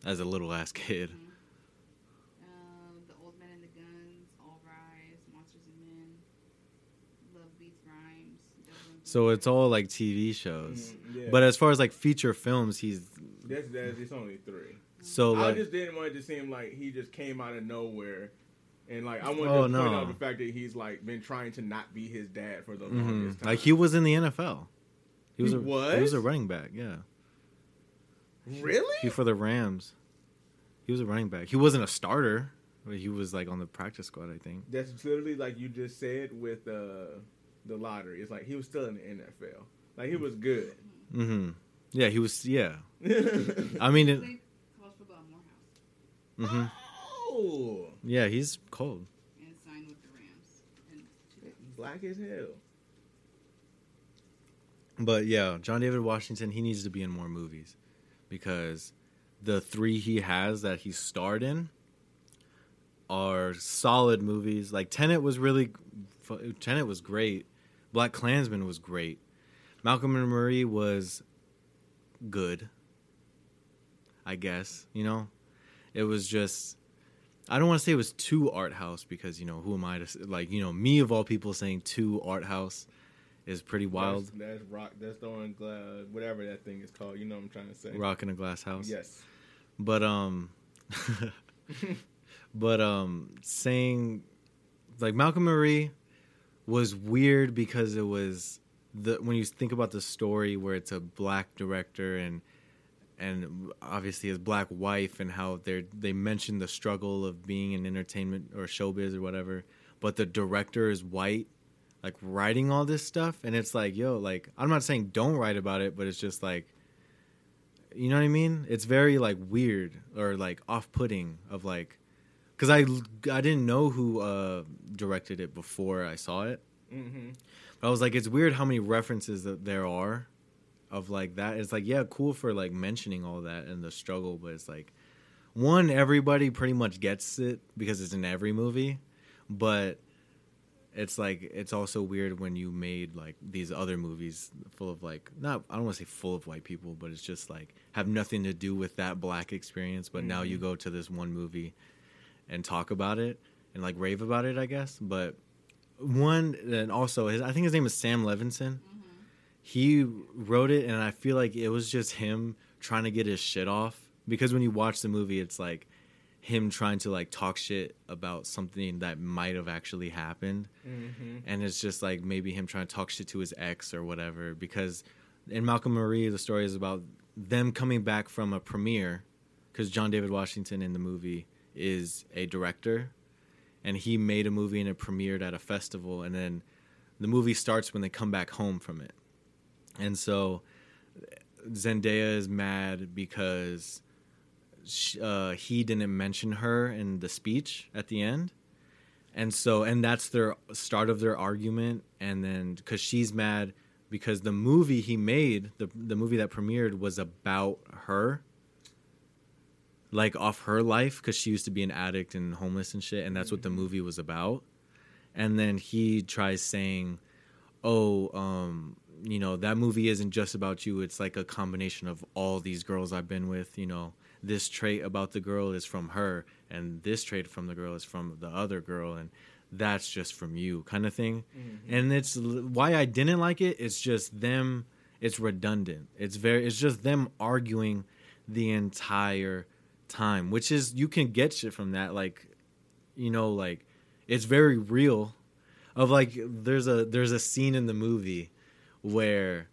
as a little ass kid. Mhm. Um, the Old Men and the Guns, All Rise, Monsters and Men, Love Beats Rhymes. Devil and So it's all like TV shows. Mm, yeah. But as far as like feature films, he's that's that's it's only three. so I just didn't want it to seem like he just came out of nowhere. And like I wanted Oh, to point no. out the fact that he's like been trying to not be his dad for the mhm. longest time. like he was in the NFL. He was He a he was was? a running back. Yeah, really? he for the Rams. He was a running back. He wasn't a starter, but he was like on the practice squad. I think. That's literally like you just said with uh, the lottery. It's like he was still in the NFL. Like he was good. hmm Yeah, he was. Yeah, oh, I mean, He it, played college football at Morehouse hmm yeah, he's cold. and signed with the Rams. In 2000. black as hell. But yeah, John David Washington, he needs to be in more movies because the three he has that he starred in are solid movies. Like Tenet was really, fu- Tenet was great. Black Klansman was great. Malcolm and Marie was good. I guess you know, it was just. I don't want to say it was too art house because you know who am I to like you know me of all people saying too art house is pretty wild. That's, that's rock. That's throwing glass. Whatever that thing is called. You know what I'm trying to say. Rock in a glass house. Yes. But um but um saying like Malcolm Marie was weird because it was the when you think about the story where it's a black director and and obviously his black wife and how they they mention the struggle of being in entertainment or showbiz or whatever but the director is white like writing all this stuff. And it's like yo like i'm not saying don't write about it but it's just like you know what i mean? It's very like weird or like off-putting of like because i i didn't know who uh directed it before i saw it hmm but i was like it's weird how many references that there are of like that it's like yeah cool for like mentioning all that and the struggle but it's like one everybody pretty much gets it because it's in every movie but it's like it's also weird when you made like these other movies full of like not I don't want to say full of white people, but it's just like have nothing to do with that black experience. But now you Mhm. go to this one movie and talk about it and like rave about it, I guess. But one and also his I think his name is Sam Levinson. Mhm. He wrote it, and I feel like it was just him trying to get his shit off because when you watch the movie, it's like him trying to like talk shit about something that might have actually happened, Mm-hmm. and it's just like maybe him trying to talk shit to his ex or whatever. Because in Malcolm Marie, the story is about them coming back from a premiere, because John David Washington in the movie is a director, and he made a movie and it premiered at a festival, and then the movie starts when they come back home from it, and so Zendaya is mad because sh uh, he didn't mention her in the speech at the end, and so and that's their start of their argument, and then because she's mad because the movie he made, the the movie that premiered was about her, like off her life because she used to be an addict and homeless and shit, and that's what the movie was about, and then he tries saying, "Oh, um." you know that movie isn't just about you it's like a combination of all these girls i've been with you know. This trait about the girl is from her and this trait from the girl is from the other girl and that's just from you kind of thing and it's why i didn't like it it's just them it's redundant. It's very it's just them arguing the entire time which is you can get shit from that like you know like it's very real. Of like there's a there's a scene in the movie where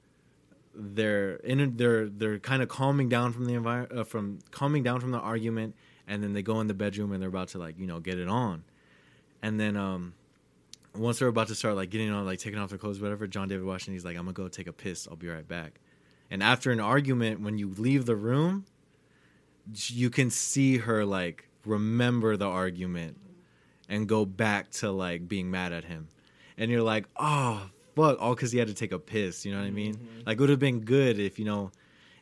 they're in they're they're kind of calming down from the environment uh, from calming down from the argument and then they go in the bedroom and they're about to like you know get it on. And then um once they're about to start like getting on like taking off their clothes whatever john david washington he's like i'm gonna go take a piss. I'll be right back. And after an argument when you leave the room you can see her like remember the argument and go back to like being mad at him and you're like oh fuck all because he had to take a piss you know what i mean Mhm. like it would have been good if you know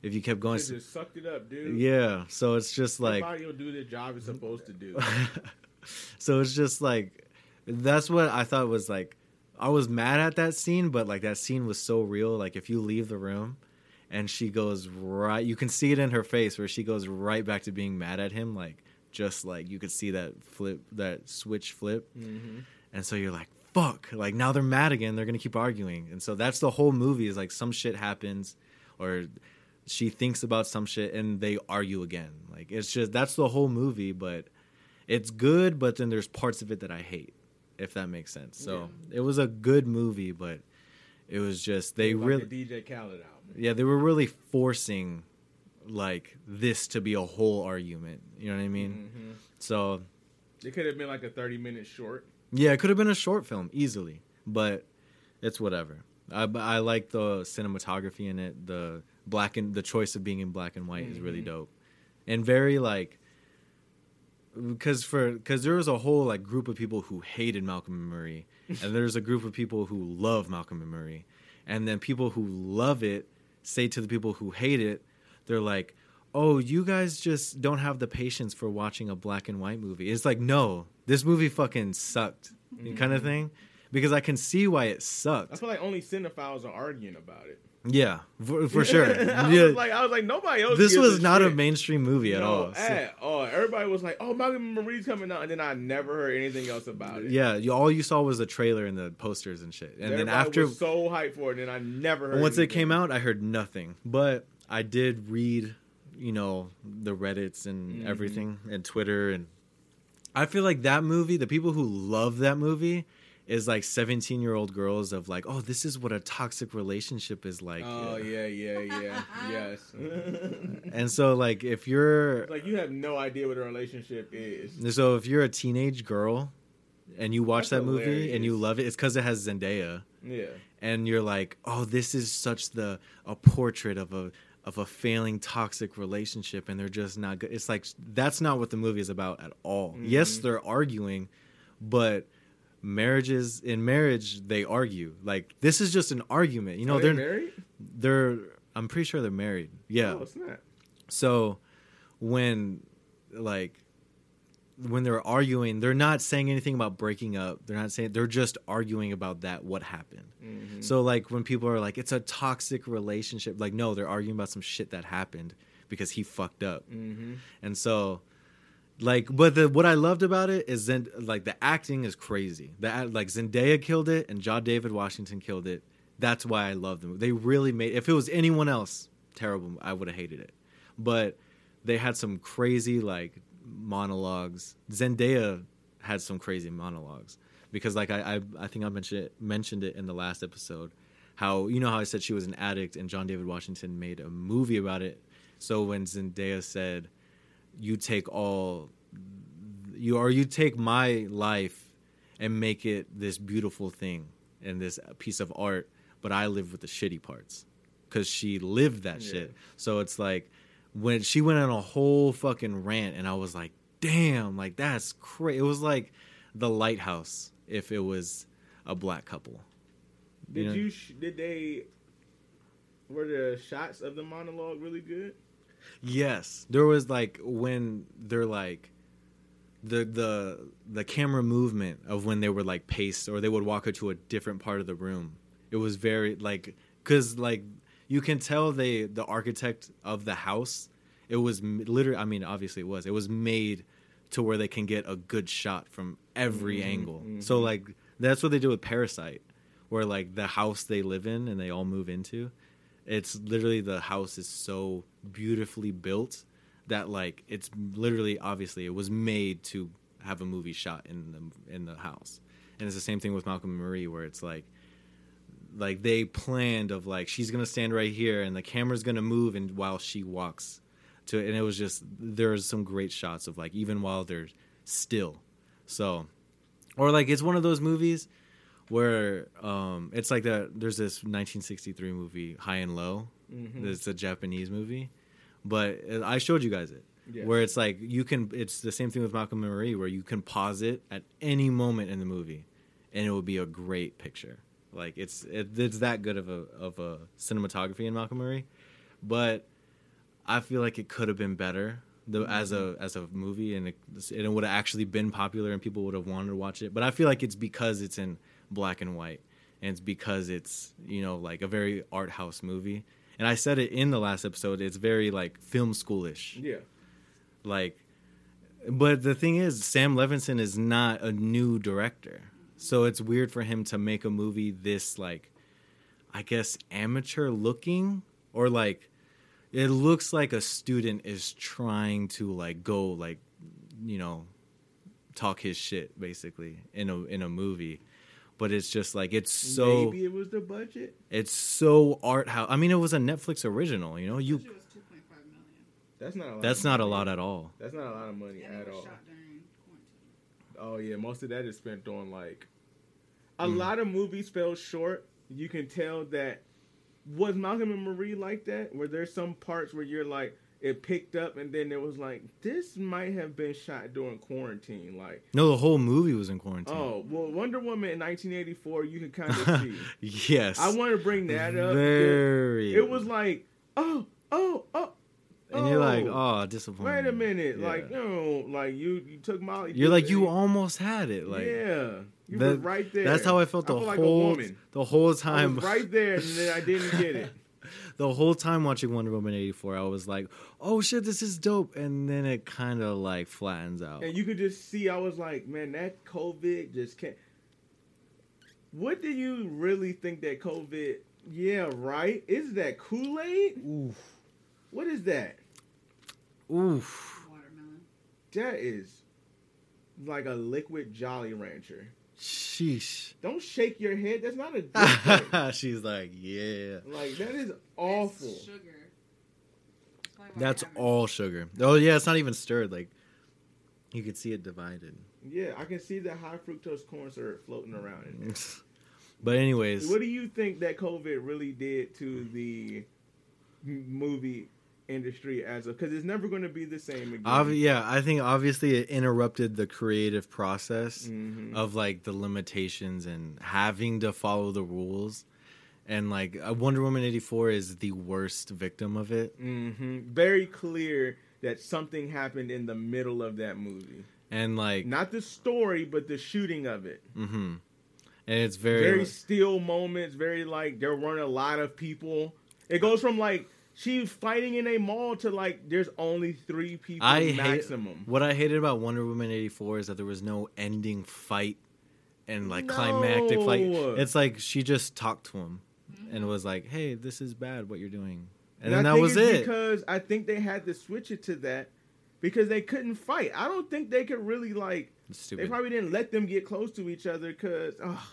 if you kept going They just sucked it up, dude. yeah so it's just like body will do the job it's supposed to do. so it's just like that's what I thought was like I was mad at that scene, but like that scene was so real. Like if you leave the room and she goes right you can see it in her face where she goes right back to being mad at him, like just like you could see that flip that switch flip. mm-hmm. And so you're like, fuck, like now they're mad again, they're gonna keep arguing. And so that's the whole movie is like some shit happens or she thinks about some shit and they argue again. Like it's just that's the whole movie, but it's good, but then there's parts of it that I hate, if that makes sense. So it was a good movie, but it was just they really DJ Khaled album. Yeah, they were really forcing like this to be a whole argument. You know what I mean? Mhm. So It could have been like a thirty minute short. yeah, it could have been a short film easily, but it's whatever. I I like the cinematography in it. The black and the choice of being in black and white is really Mhm. dope, and very like because for because there was a whole like group of people who hated Malcolm and Marie, and there's a group of people who love Malcolm and Marie, and then people who love it say to the people who hate it, they're like, "Oh, you guys just don't have the patience for watching a black and white movie." It's like, no, this movie fucking sucked, kind of mm-hmm. thing, because I can see why it sucked. feel like only cinephiles are arguing about it. Yeah, for, for sure. I yeah, was like, I was like, nobody else. this was not a mainstream movie at No, all. So- At all. Everybody was like, "Oh, Malcolm Marie's coming out," and then I never heard anything else about it. yeah, you, all you saw was the trailer and the posters and shit, and Everybody then after was so hyped for it, and I never heard. once it came out, I heard nothing. But I did read, you know, the Reddits and Mhm. everything and Twitter and I feel like that movie, the people who love that movie is like 17 year old girls of like, oh, this is what a toxic relationship is like. Oh yeah, yeah, yeah, yes. And so like if you're like you have no idea what a relationship is. so if you're a teenage girl and you watch That's that movie and you love it, it's because it has Zendaya. Yeah, and you're like, oh, this is such the a portrait of a of a failing toxic relationship, and they're just not good. It's like that's not what the movie is about at all. Yes, Mhm. they're arguing, but marriages in marriage they argue. Like this is just an argument. You know, Are they they're married. they're. I'm pretty sure they're married. Yeah. Oh, it's not. So when like when they're arguing, they're not saying anything about breaking up. They're not saying they're just arguing about that what happened. Mhm. So like when people are like it's a toxic relationship, like no, they're arguing about some shit that happened because he fucked up. Mhm. And so like but the what I loved about it is then like the acting is crazy. That like Zendaya killed it and John David Washington killed it. That's why I love them. They really made if it was anyone else, terrible, I would have hated it. But they had some crazy like monologues. Zendaya had some crazy monologues because like I I, I think I mentioned it, mentioned it in the last episode how you know how I said she was an addict and John David Washington made a movie about it. So when Zendaya said, "You take all you or you take my life and make it this beautiful thing and this piece of art, but I live with the shitty parts." Cuz she lived that Yeah. shit. So it's like when she went on a whole fucking rant and I was like, "Damn, like that's crazy." It was like The Lighthouse if it was a black couple. Did know? you? Sh- did they? Were the shots of the monologue really good? Yes, there was like when they're like the the the camera movement of when they were like paced or they would walk her to a different part of the room. It was very like cuz like you can tell they the architect of the house it was literally I mean obviously it was. It was made to where they can get a good shot from every Mhm, angle. mhm. So like that's what they do with Parasite where like the house they live in and they all move into it's literally the house is so beautifully built that like it's literally obviously it was made to have a movie shot in the in the house. And it's the same thing with malcolm and marie where it's like like they planned of like she's gonna stand right here and the camera's gonna move and while she walks to it. And it was just there's some great shots of like even while they're still. So or like it's one of those movies where um it's like that there's this 1963 movie high and low Mm-hmm. it's a japanese movie but i showed you guys it Yes. where it's like you can it's the same thing with malcolm and marie where you can pause it at any moment in the movie and it will be a great picture like it's it, it's that good of a of a cinematography in malcolm marie but i feel like it could have been better the, as a as a movie and it, and it would have actually been popular and people would have wanted to watch it but i feel like it's because it's in black and white. And it's because it's you know like a very art house movie. And i said it in the last episode it's very like film schoolish. Yeah. like but the thing is sam levinson is not a new director. So it's weird for him to make a movie this like i guess amateur looking or like it looks like a student is trying to like go like you know talk his shit basically in a in a movie but it's just like it's so Maybe it was the budget. it's so art house i mean it was a netflix original you know you was 2.5 million. That's not a lot. that's of not a lot at all That's not a lot of money And at it was all. shot during. Oh yeah, most of that is spent on like a Mm. lot of movies fell short. You can tell that was Malcolm and Marie like that, where there's some parts where you're like it picked up and then it was like this might have been shot during quarantine. Like no the whole movie was in quarantine oh well, Wonder Woman in 1984, you can kind of see. yes I want to bring that up. very It was like oh oh oh. and you're like oh. oh disappointed Wait a minute, Yeah. like no, like you you took Molly. you're like you almost had it like yeah, you that- were right there. that's how i felt the like a whole woman. the whole I time right there, and then I didn't get it. the whole time watching wonder woman 84 i was like oh shit this is dope and then it kind of like flattens out And you could just see, I was like, man, that COVID just can't. What do you really think that COVID? Yeah, right. Is that Kool Aid? oof What is that? oof Watermelon. That is like a liquid Jolly Rancher. Sheesh Don't shake your head. That's not a good thing. she's like yeah Like that is awful. It's sugar. probably why that's I haven't- all sugar oh yeah it's not even stirred like you can see it divided Yeah, I can see the high fructose corn syrup floating around in there. but anyways What do you think that COVID really did to the movie industry as a? Because it's never going to be the same again. Obvi- yeah, I think obviously it interrupted the creative process Mhm. of like the limitations and having to follow the rules. And like uh, Wonder Woman 84 is the worst victim of it. Mhm. Very clear that something happened in the middle of that movie. And like Not the story, but the shooting of it. mhm. And it's very, Very still moments. Very like there weren't a lot of people. It goes from like she's fighting in a mall to like there's only three people I hate maximum. what I hated about Wonder Woman 84 is that there was no ending fight and like climactic fight. It's like she just talked to him and was like, "Hey, this is bad what you're doing." and, then I that was it. Because I think they had to switch it to that because they couldn't fight. I don't think they could really like. It's They probably didn't let them get close to each other because, oh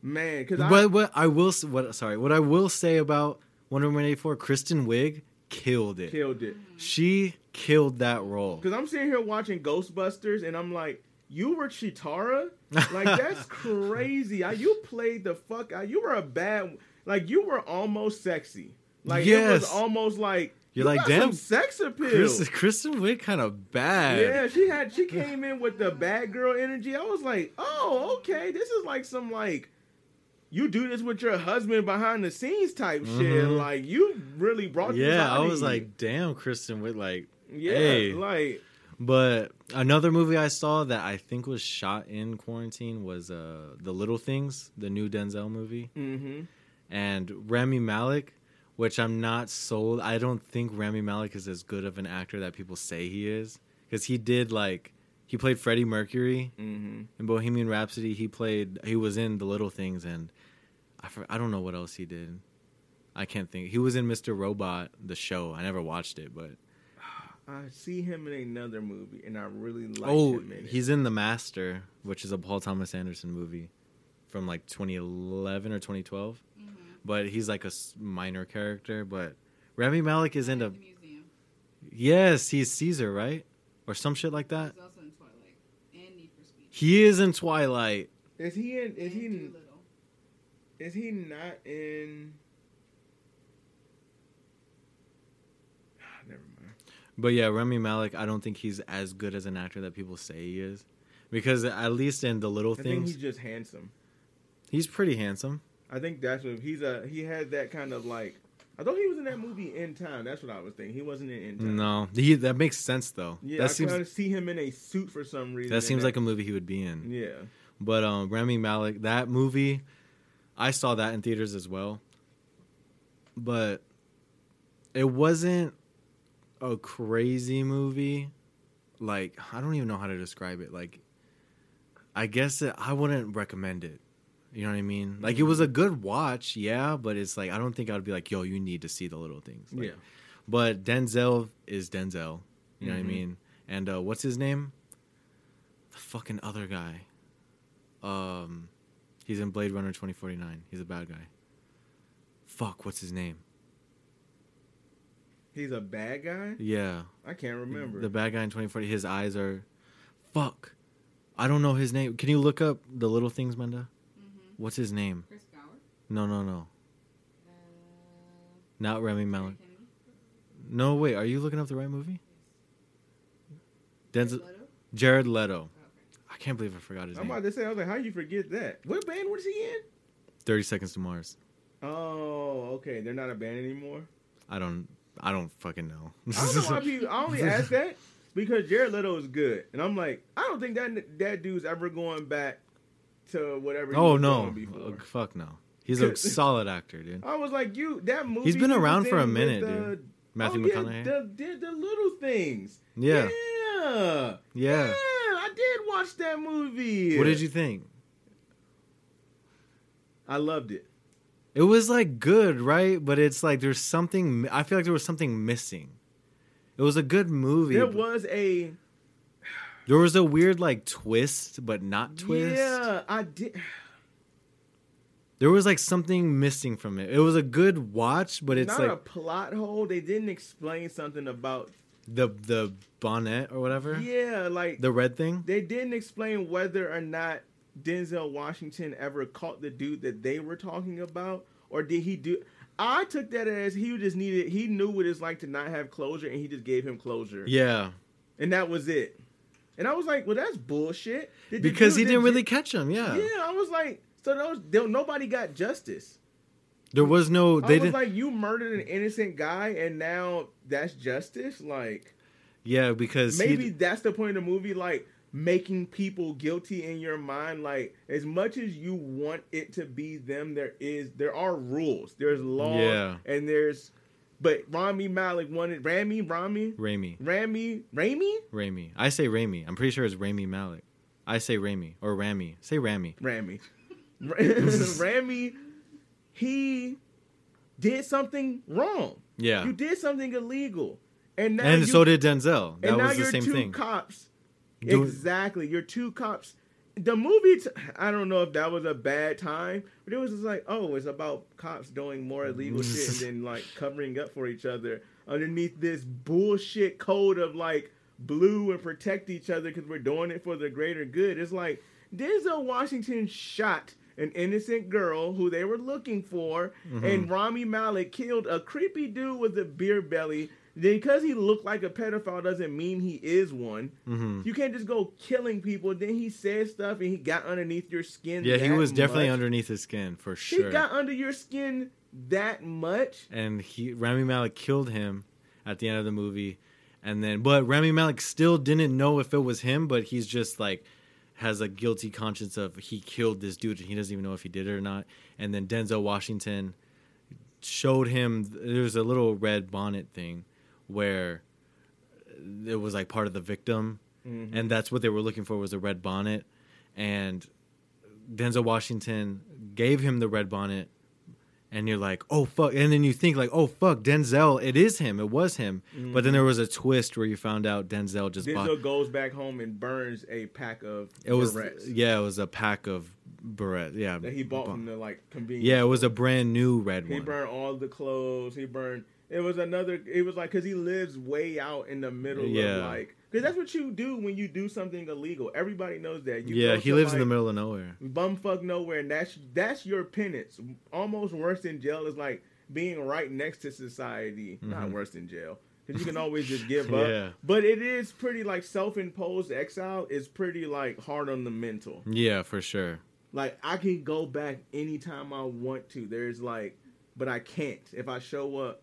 man, because I what I will what sorry what I will say about Wonder Woman eighty four, Kristen Wiig killed it. killed it. She killed that role. Because I'm sitting here watching Ghostbusters and I'm like, you were Chitara? Like that's crazy. I, you played the fuck out. You were a bad. Like you were almost sexy. Like it was almost like You're you like, damn, some sex appeal. Kristen, Kristen Wiig kind of bad. Yeah, she had she came in with the bad girl energy. I was like, oh, okay, this is like some like you do this with your husband behind the scenes type shit. Mhm. Like you really brought Yeah, I was like, damn, Kristen Wiig, like. yeah, hey. like But another movie I saw that I think was shot in quarantine was uh The Little Things, the new Denzel movie, mm-hmm. and Rami Malek, which I'm not sold. I don't think Rami Malek is as good of an actor that people say he is because he did like he played Freddie Mercury Mm-hmm. in Bohemian Rhapsody. He played he was in The Little Things, and I for, I don't know what else he did. I can't think. He was in Mr. Robot, the show. I never watched it, but I see him in another movie, and I really like oh, him in it. he's in The Master, which is a Paul Thomas Anderson movie from like 2011 or 2012. Mm-hmm. But he's like a minor character. But Rami Malek is in the a museum. yes, he's Caesar, right, or some shit like that. He's also in Twilight and Need for Speed. He is in Twilight. is he in? Is and he? Doolittle. Is he not in? Never mind. But yeah, Remy Malek, I don't think he's as good as an actor that people say he is. Because at least in the little I think things, he's just handsome. he's pretty handsome. I think that's what he's a. He had that kind of like. I thought he was in that movie In Time. That's what I was thinking. He wasn't in In Time. No, he, that makes sense though. Yeah, that I seems kind of see him in a suit for some reason. that seems like a movie he would be in. Yeah. But um, Rami Malek, that movie, I saw that in theaters as well. But it wasn't a crazy movie. Like I don't even know how to describe it. Like I guess that I wouldn't recommend it. You know what I mean? Like it was a good watch, yeah, but it's like I don't think I'd be like, "Yo, you need to see the little things." Like, Yeah. But Denzel is Denzel. You know what I Mhm. mean? And uh, what's his name? The fucking other guy. Um, he's in Blade Runner twenty forty nine. He's a bad guy. Fuck, what's his name? He's a bad guy. Yeah, I can't remember. the bad guy in twenty forty. His eyes are, fuck. I don't know his name. Can you look up the little things, Menda? Mm-hmm. What's his name? Chris Gower. No, no, no, Uh, not Remy Terry Malek. No, wait. Are you looking up the right movie? Denzel, Leto? Jared Leto. Oh. I can't believe I forgot his name. I'm about to say, I was like, how you forget that? What band was he in? Thirty Seconds to Mars. Oh, okay. They're not a band anymore. I don't. I don't fucking know. I don't know why people. I only ask that because Jared Leto is good, and I'm like, I don't think that that dude's ever going back to whatever. oh no! Uh, fuck no. He's a solid actor, dude. I was like, you that movie. He's been around for a minute, the- dude. Matthew oh, yeah, McConaughey. the, the the little things. Yeah. yeah, Yeah. I did watch that movie. What did you think? I loved it. It was like good, right? But it's like there's something. I feel like there was something missing. It was a good movie. There was a there was a weird like twist, but not twist. Yeah, I did. There was like something missing from it. It was a good watch, but it's not like a plot hole. They didn't explain something about. The the bonnet or whatever. Yeah, like The red thing. they didn't explain whether or not Denzel Washington ever caught the dude that they were talking about, or did he do? I took that as he just needed. He knew what it's like to not have closure, and he just gave him closure, Yeah, and that was it. And I was like, "Well, that's bullshit." Did because he did didn't really catch him. Yeah, Yeah, I was like, so those nobody got justice. There was no. I They was didn't. like, you murdered an innocent guy, and now that's justice. Like, yeah, because he- maybe that's the point of the movie. Like, making people guilty in your mind. Like, as much as you want it to be them, there is there are rules. There's law, Yeah. and there's. But Rami Malek wanted Rami, Rami, Raimi, Rami, Rami, Raimi. I say Raimi. I'm pretty sure it's Raimi Malek. I say Raimi or Rami. Say Rami. Rami, Rami. He did something wrong. Yeah. You did something illegal, and now and you, so did Denzel. That and now was the you're same two thing. cops. Doing- exactly, you're two cops. The movie, t- I don't know if that was a bad time, but it was just like, oh, it's about cops doing more illegal shit and then like covering up for each other underneath this bullshit code of like blue and protect each other because we're doing it for the greater good. It's like Denzel Washington shot an innocent girl who they were looking for, Mm-hmm. and Rami Malek killed a creepy dude with a beer belly. Then because he looked like a pedophile doesn't mean he is one. hmm You can't just go killing people. Then he said stuff and he got underneath your skin. Yeah, he was definitely underneath his skin for sure. He got under your skin that much. and he Rami Malek killed him at the end of the movie, and then but Rami Malek still didn't know if it was him, but he's just like has a guilty conscience of he killed this dude and he doesn't even know if he did it or not. And then Denzel Washington showed him there was a little red bonnet thing where it was like part of the victim Mm-hmm. and that's what they were looking for was a red bonnet and Denzel Washington gave him the red bonnet and you're like, "Oh fuck." And then you think like, "Oh fuck, Denzel, it is him. It was him." But then mm-hmm. there was a twist where you found out Denzel just Denzel bought goes back home and burns a pack of it was Barrettes yeah, it was a pack of Barrett. Yeah. that he bought from the like convenience. Yeah, it was a brand new red He one. He burned all the clothes. He burned. It was another. It was like because he lives way out in the middle Yeah. of like. Because that's what you do when you do something illegal. Everybody knows that. You yeah, he lives in the middle of nowhere. bumfuck nowhere, and that's that's your penance. Almost worse than jail is like being right next to society. Not Mhm. worse than jail. Because you can always just give up. Yeah. But it is pretty like self-imposed exile is pretty like hard on the mental. Yeah, for sure. Like I can go back anytime I want to. There's like, but I can't if I show up.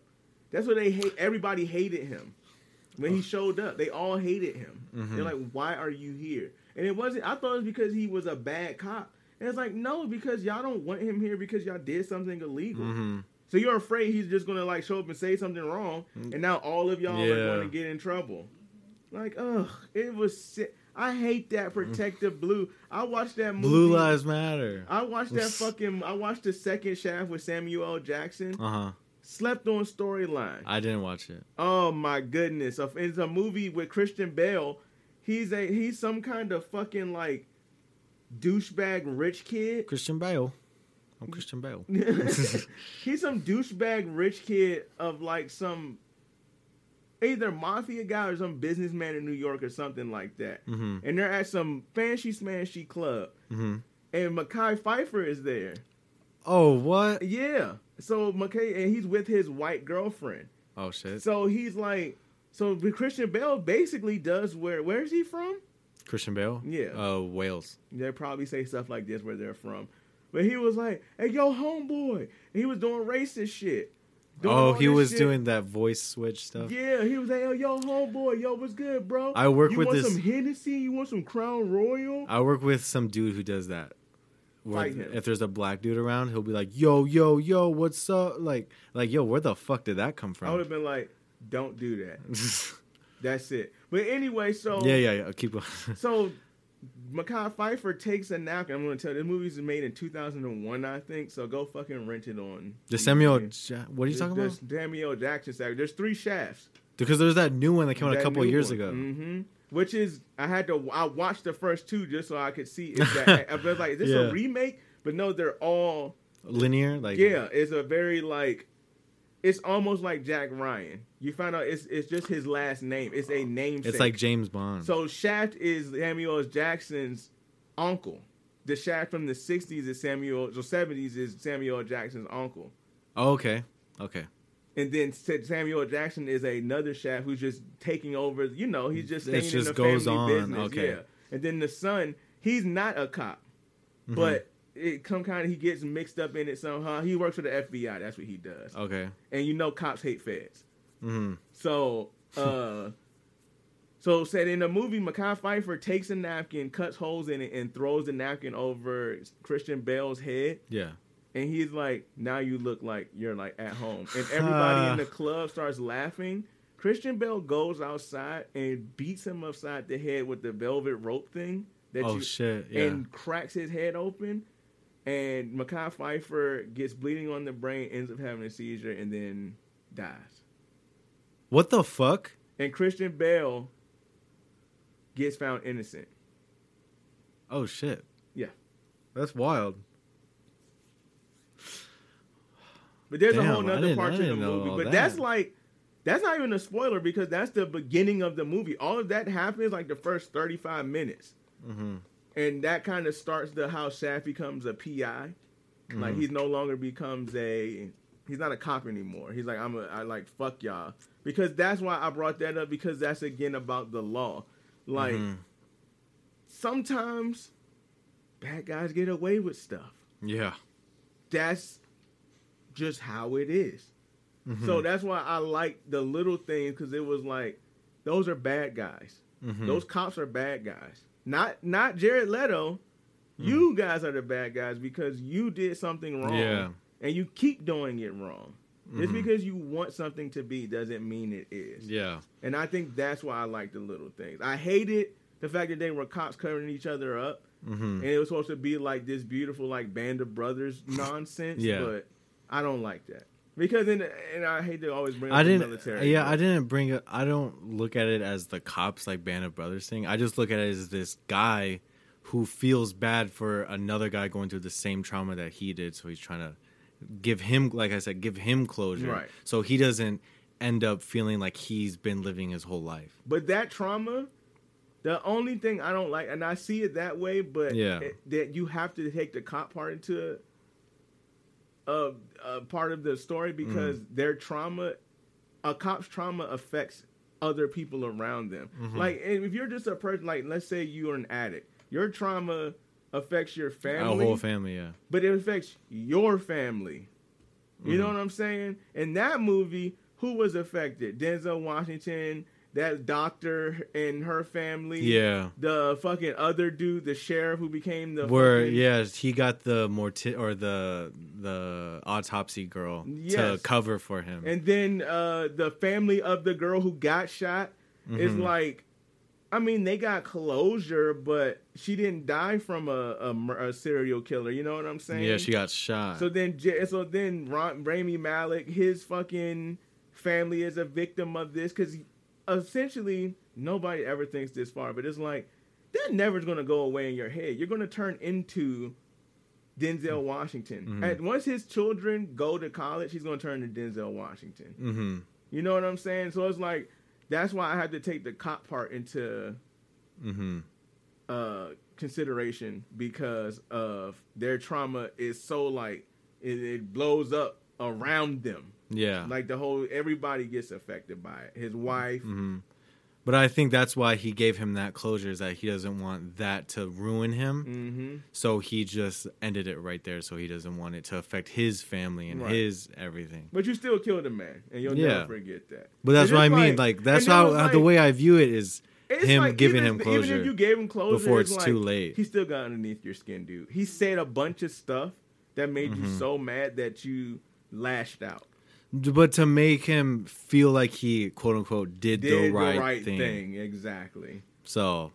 That's what they hate. Everybody hated him when he showed up. They all hated him. Mhm. They're like, "Why are you here?" And it wasn't. I thought it was because he was a bad cop. And it's like, no, because y'all don't want him here because y'all did something illegal. hmm So you're afraid he's just gonna like show up and say something wrong, and now all of y'all are going to get in trouble. Like, ugh, it was. Sick. I hate that protective blue. I watched that movie. Blue Lives Matter. I watched that fucking. I watched the second Shaft with Samuel L. Jackson. Uh huh. Slept on storyline. I didn't watch it. Oh my goodness! If It's a movie with Christian Bale. He's a he's some kind of fucking like douchebag rich kid. Christian Bale. I'm Christian Bale. he's some douchebag rich kid of like some either mafia guy or some businessman in New York or something like that. hmm And they're at some fancy smashy club, hmm and Mekhi Phifer is there. Oh, what? Yeah. So Mekhi and he's with his white girlfriend. Oh shit. So he's like, so Christian Bale basically does where? Where is he from? Christian Bale. Yeah. Uh, Wales. They probably say stuff like this where they're from. But he was like, "Hey, yo, homeboy," and he was doing racist shit. Doing Oh, he was shit. doing that voice switch stuff. Yeah, he was like, "Yo, yo, homeboy, yo, what's good, bro? I work you with want this- some Hennessy? You want some Crown Royal? I work with some dude who does that. Where Fight him. if there's a black dude around, he'll be like, "Yo, yo, yo, what's up?" Like, like, yo, where the fuck did that come from? I would have been like, "Don't do that." That's it. But anyway, so yeah, yeah, yeah. Keep going. So, Mekhi Phifer takes a napkin. I'm going to tell you, this movie's made in 2001, I think. So go fucking rent it on. the Samuel. Ja- What are you talking about? Samuel Jackson. There's three shafts. Because there's that new one that came out a couple new years one. ago. hmm Which is, I had to, I watched the first two just so I could see if that, I was like, is this Yeah. a remake? But no, they're all, Linear, like yeah, it's a very like, it's almost like Jack Ryan. You find out it's it's just his last name. It's a name. it's like James Bond. So Shaft is Samuel L. Jackson's uncle. The Shaft from the '60s is Samuel. The '70s is Samuel L. Jackson's uncle. oh, okay, okay. And then Samuel Jackson is another chef who's just taking over. You know, he's just staying just in the goes family on, business. okay. Yeah. And then the son, he's not a cop, Mhm. but it come kind of he gets mixed up in it somehow. He works for the FBI. That's what he does. okay. And you know, cops hate feds. hmm So, uh, so said in the movie, Mekhi Phifer takes a napkin, cuts holes in it, and throws the napkin over Christian Bale's head. Yeah. And he's like, "Now you look like you're like at home." And everybody in the club starts laughing. Christian Bale goes outside and beats him upside the head with the velvet rope thing that Oh you shit. Yeah. and cracks his head open. and Mekhi Phifer gets bleeding on the brain, ends up having a seizure, and then dies. What the fuck? And Christian Bale gets found innocent. Oh shit. Yeah. That's wild. But there's a whole nother part to the movie. But that. that's like that's not even a spoiler because that's the beginning of the movie. All of that happens like the first 35 minutes. Mm-hmm. And that kind of starts the how Shaft becomes a PI. Like Mhm. he's no longer becomes a he's not a cop anymore. He's like I'm a I like fuck y'all. Because that's why I brought that up because that's again about the law. Like Mhm. sometimes bad guys get away with stuff. Yeah. That's just how it is. Mhm. So that's why I like the little things because it was like those are bad guys. Mhm. Those cops are bad guys. Not not Jared Leto. You guys are the bad guys because you did something wrong. Yeah. And you keep doing it wrong. Just Mhm. because you want something to be doesn't mean it is. Yeah. And I think that's why I like the little things. I hated the fact that they were cops covering each other up. Mm-hmm. And it was supposed to be like this beautiful like band of brothers nonsense. Yeah. But I don't like that. Because in and I hate to always bring up I didn't. military. Yeah, I didn't bring it. I don't look at it as the cops like Band of Brothers thing. I just look at it as this guy who feels bad for another guy going through the same trauma that he did. So he's trying to give him, like I said, give him closure. Right. So he doesn't end up feeling like he's been living his whole life. But that trauma, the only thing I don't like, and I see it that way, but Yeah. it- that you have to take the cop part into a, a part of the story because Mm. their trauma, a cop's trauma affects other people around them. Mhm. Like, if you're just a person, like let's say you're an addict, your trauma affects your family, Our whole family, yeah. but it affects your family. You know Mhm. what I'm saying? In that movie, who was affected? Denzel Washington, that doctor and her family. Yeah. The fucking other dude, the sheriff who became the Where fucking- yeah, he got the morti or the the autopsy girl to cover for him. And then uh the family of the girl who got shot is Mhm. like I mean, they got closure, but she didn't die from a, a, a serial killer. You know what I'm saying? yeah, she got shot. So then, so then, Ron, Rami Malek, his fucking family is a victim of this because essentially nobody ever thinks this far, but it's like that never's gonna go away in your head. You're gonna turn into Denzel Washington, Mhm. and once his children go to college, he's gonna turn into Denzel Washington. mm-hmm. You know what I'm saying? So it's like that's why I had to take the cop part into Mm-hmm. uh, consideration because of their trauma is so like it, it blows up around them. Yeah. Like the whole everybody gets affected by it. His wife. hmm But I think that's why he gave him that closure is that he doesn't want that to ruin him. Mm-hmm. So he just ended it right there. So he doesn't want it to affect his family and Right. his everything. But you still killed a man, and you'll Yeah. never forget that. But that's And what I mean. Like, that's how how the way I view it is it's him like, giving even him if- Even closure if you gave him closure before it's like, too late. He still got underneath your skin, dude. He said a bunch of stuff that made you Mhm. so mad that you lashed out. But to make him feel like he quote unquote did, Did the right, thing. exactly. So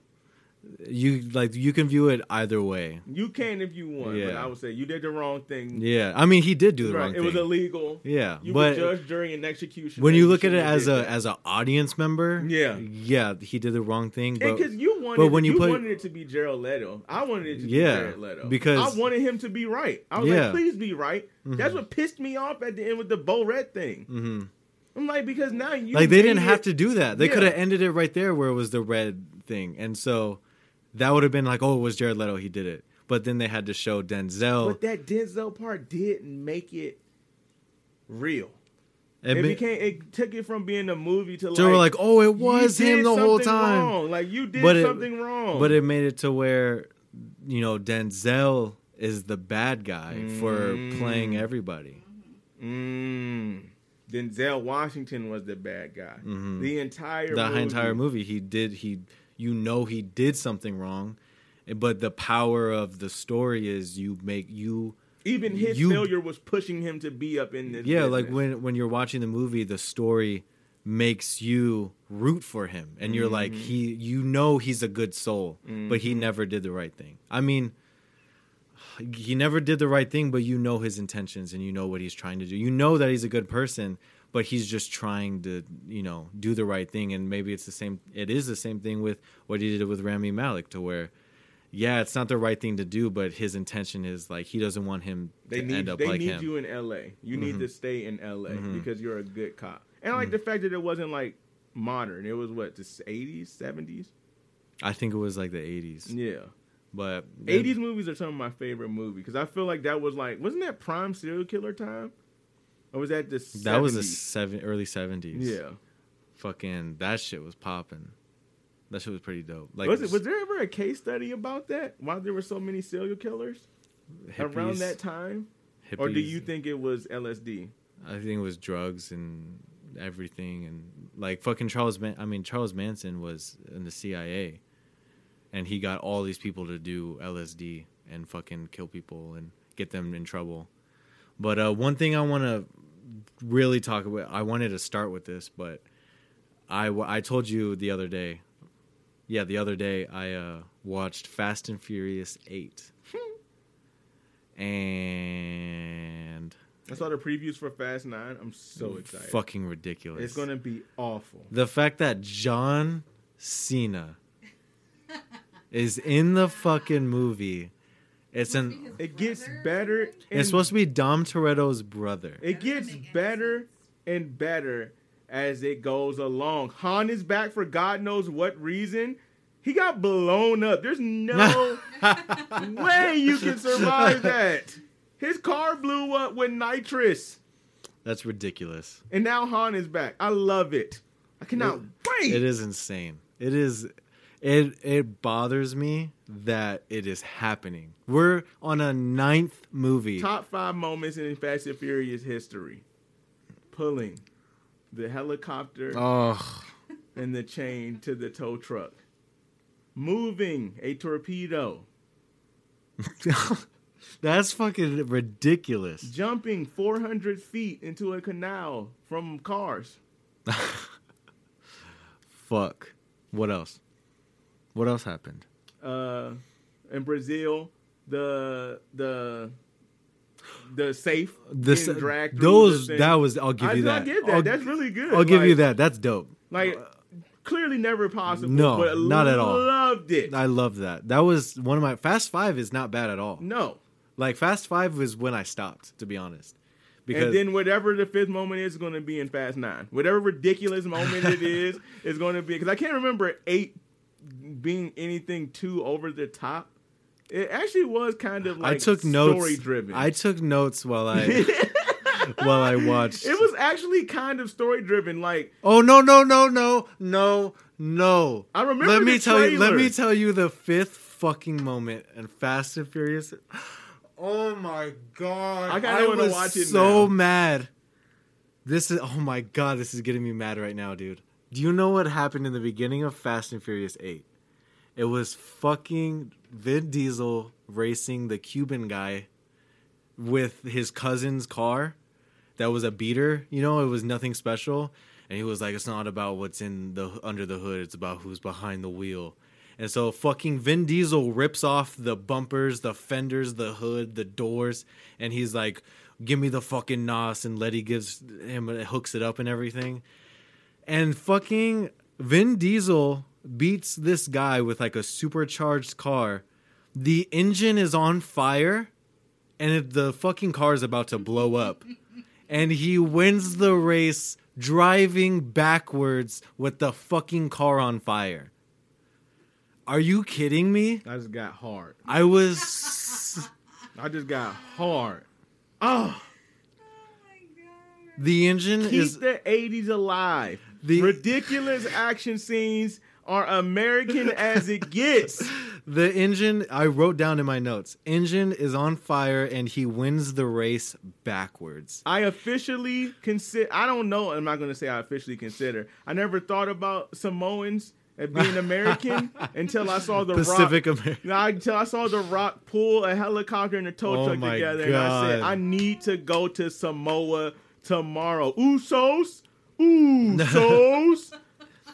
you like you can view it either way. You can if you want, but Yeah. I would say you did the wrong thing. Yeah. I mean he did do the right. wrong it thing. It was illegal. yeah. You but were judge, jury, and execution. when you look at it as a that. as an audience member, Yeah. yeah, he did the wrong thing. But because you wanted, but when you you put- wanted it to be Jared Leto, I wanted it to Yeah, be Jared Leto because- I wanted him to be right. I was Yeah. like, please be right. That's Mhm. what pissed me off at the end with the Bo Red thing. hmm I'm like, because now you like they didn't made have to do that. They Yeah. could have ended it right there where it was the red thing, and so that would have been like, oh, it was Jared Leto. He did it. But then they had to show Denzel. But that Denzel part didn't make it real. It It, ma- became it took it from being a movie to like they were like, oh, it was him the whole time. Wrong. Like you did But it- something wrong. But it made it to where, you know, Denzel is the bad guy for Mm. playing everybody. Mm. Denzel Washington was the bad guy. Mhm. The entire The movie. entire movie, he did he, you know, he did something wrong, but the power of the story is you make you. Even his you- failure was pushing him to be up in this. Yeah, like when when you're watching the movie, the story makes you root for him, and you're like Mhm. he, you know, he's a good soul, but he Mhm. never did the right thing. I mean, he never did the right thing, but you know his intentions and you know what he's trying to do. You know that he's a good person, but he's just trying to, you know, do the right thing. And maybe it's the same. It is the same thing with what he did with Rami Malek, to where, yeah, it's not the right thing to do, but his intention is like he doesn't want him They to need end up they like need him. you in L.A. You need Mhm. to stay in L.A. Mhm. because you're a good cop. And I like the fact that it wasn't like modern. It was what the 80s, 70s. I think it was like the '80s, Yeah, but 80s movies are some of my favorite movies because I feel like that was like wasn't that prime serial killer time, or was that the 70s? That was the seven early '70s. yeah. fucking that shit was popping. That shit was pretty dope. Like was it? Was there ever a case study about that? Why there were so many serial killers around that time, or do you think it was LSD? I think it was drugs and everything, and like fucking Charles. Man- I mean, Charles Manson was in the CIA, and he got all these people to do LSD and fucking kill people and get them in trouble. But uh, one thing I want to really talk about, I wanted to start with this, but I I told you the other day. Yeah, the other day I uh, watched Fast and Furious Eight, and I saw the previews for Fast Nine. I'm so excited. fucking ridiculous. It's gonna be awful. the fact that John Cena is in the fucking movie. It's an. It gets better. and- It's supposed to be Dom Toretto's brother. It gets doesn't make any better sense. and better as it goes along. Han is back for God knows what reason. He got blown up. There's no way you can survive that. His car blew up with nitrous, That's ridiculous. and now Han is back. I love it. I cannot wait. It is insane. It is. It it bothers me that it is happening. We're on a ninth movie. Top five moments in Fast and Furious history: pulling the helicopter Oh, and the chain to the tow truck, moving a torpedo, that's fucking ridiculous. jumping 400 feet into a canal from cars. Fuck. What else? What else happened? Uh, in Brazil, the the the safe getting dragged those the that was. I'll give you that. not get that. I'll, That's really good. I'll give you that. That's dope. Like clearly never possible. No, but not at all. Loved it. I love that. That was one of my Fast Five is not bad at all. no. Like Fast Five was when I stopped, to be honest. Because and then whatever the fifth moment is, going to be in Fast Nine. Whatever ridiculous moment it is, is going to be because I can't remember eight being anything too over the top. It actually was kind of like I took notes. story driven. I took notes while I while I watched. it was actually kind of story driven. Like Oh no no no no no no! I remember. let me the tell you. Let me tell you the fifth fucking moment in Fast and Furious. Oh my god! I kinda wanna was watch it So now. mad. This is oh my god! This is getting me mad right now, dude. Do you know what happened in the beginning of Fast and Furious Eight? It was fucking Vin Diesel racing the Cuban guy with his cousin's car that was a beater. You know, it was nothing special. And he was like, "It's not about what's in the under the hood. It's about who's behind the wheel." And so, fucking Vin Diesel rips off the bumpers, the fenders, the hood, the doors, and he's like, "Give me the fucking nos." And Letty gives him hooks it up and everything. And fucking Vin Diesel beats this guy with like a supercharged car. The engine is on fire, and it, the fucking car is about to blow up. and he wins the race driving backwards with the fucking car on fire. Are you kidding me? I just got hard. I was. I just got hard. Oh, Oh my god. The engine keep is. the '80s alive. The- ridiculous action scenes are American as it gets. The engine, I wrote down in my notes. Engine is on fire and he wins the race backwards. I officially consider. I don't know. I'm not going to say I officially consider. I never thought about Samoans as being American until I saw the Pacific Rock. America. No, until I saw the Rock pull a helicopter and a tow Oh truck together, and I said, I need to go to Samoa tomorrow. Usos, Usos.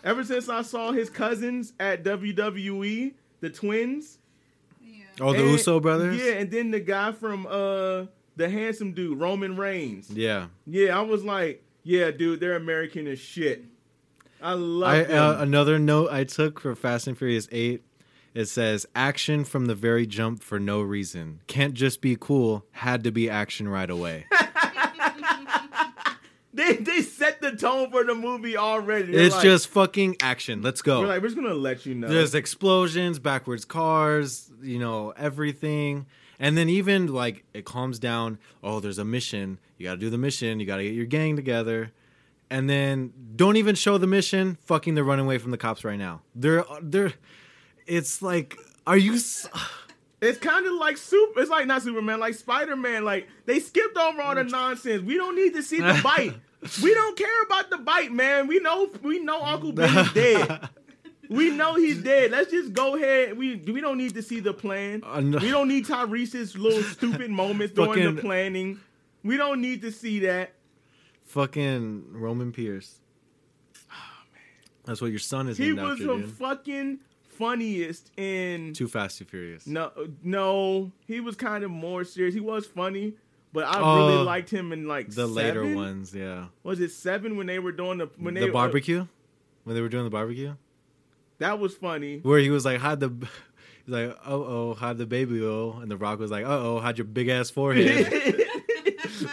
Ever since I saw his cousins at WWE, the twins, Yeah. Oh, the And- Uso brothers. Yeah, and then the guy from uh the handsome dude, Roman Reigns. Yeah. Yeah, I was like, yeah, dude, they're American as shit. I love I uh, another note I took for Fast and Furious Eight. It says action from the very jump for no reason. Can't just be cool. Had to be action right away. they they set the tone for the movie already. They're it's like- just fucking action. Let's go. we're like we're just gonna let you know. There's explosions, backwards cars, you know, everything. And then even like it calms down. Oh, there's a mission. You got to do the mission. You got to get your gang together. And then don't even show the mission. Fucking they're running away from the cops right now. They're they're it's like are you It's kind of like super. It's like not Superman, like Spider Man. Like they skipped over all the nonsense. We don't need to see the bite. we don't care about the bite, man. We know we know Uncle Ben is dead. We know he's dead. Let's just go ahead. We we don't need to see the plan. Uh, no. We don't need Tyrese's little stupid moments during Fucking- the planning. We don't need to see that. fucking Roman Pierce? That's what your son is He was after, the dude. fucking funniest in Too Fast, Too Furious. No, no, he was kind of more serious. He was funny, but I Oh, really liked him in like the later ones, yeah. Was it seven when they were doing the when they the were- barbecue when they were doing the barbecue. that was funny. where he was like, "Hide the," he's like, "Oh oh, hide the baby oh," and the Rock was like, "Uh oh, hide your big ass forehead."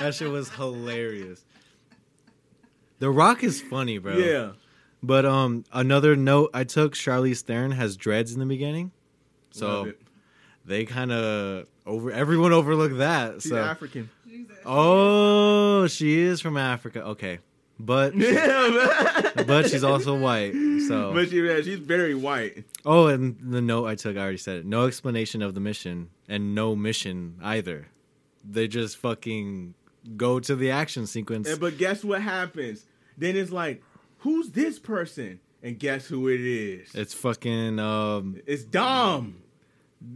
that shit was hilarious. The Rock is funny, bro. yeah, But um, another note I took: Charlize Theron has dreads in the beginning, so they kind of over everyone overlooked that. she's so African. Oh, she is from Africa. Okay, but Yeah, but she's also white. So but she, yeah, she's very white. Oh, and the note I took, I already said it. No explanation of the mission, and no mission either. They just fucking go to the action sequence. And, but guess what happens? Then it's like, who's this person? And guess who it is? It's fucking um, It's Dom.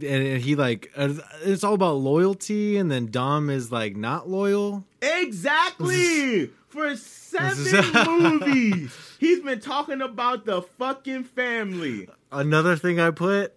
and, he like uh, it's all about loyalty, and then Dom is like not loyal. Exactly. For seven movies, he's been talking about the fucking family. Another thing I put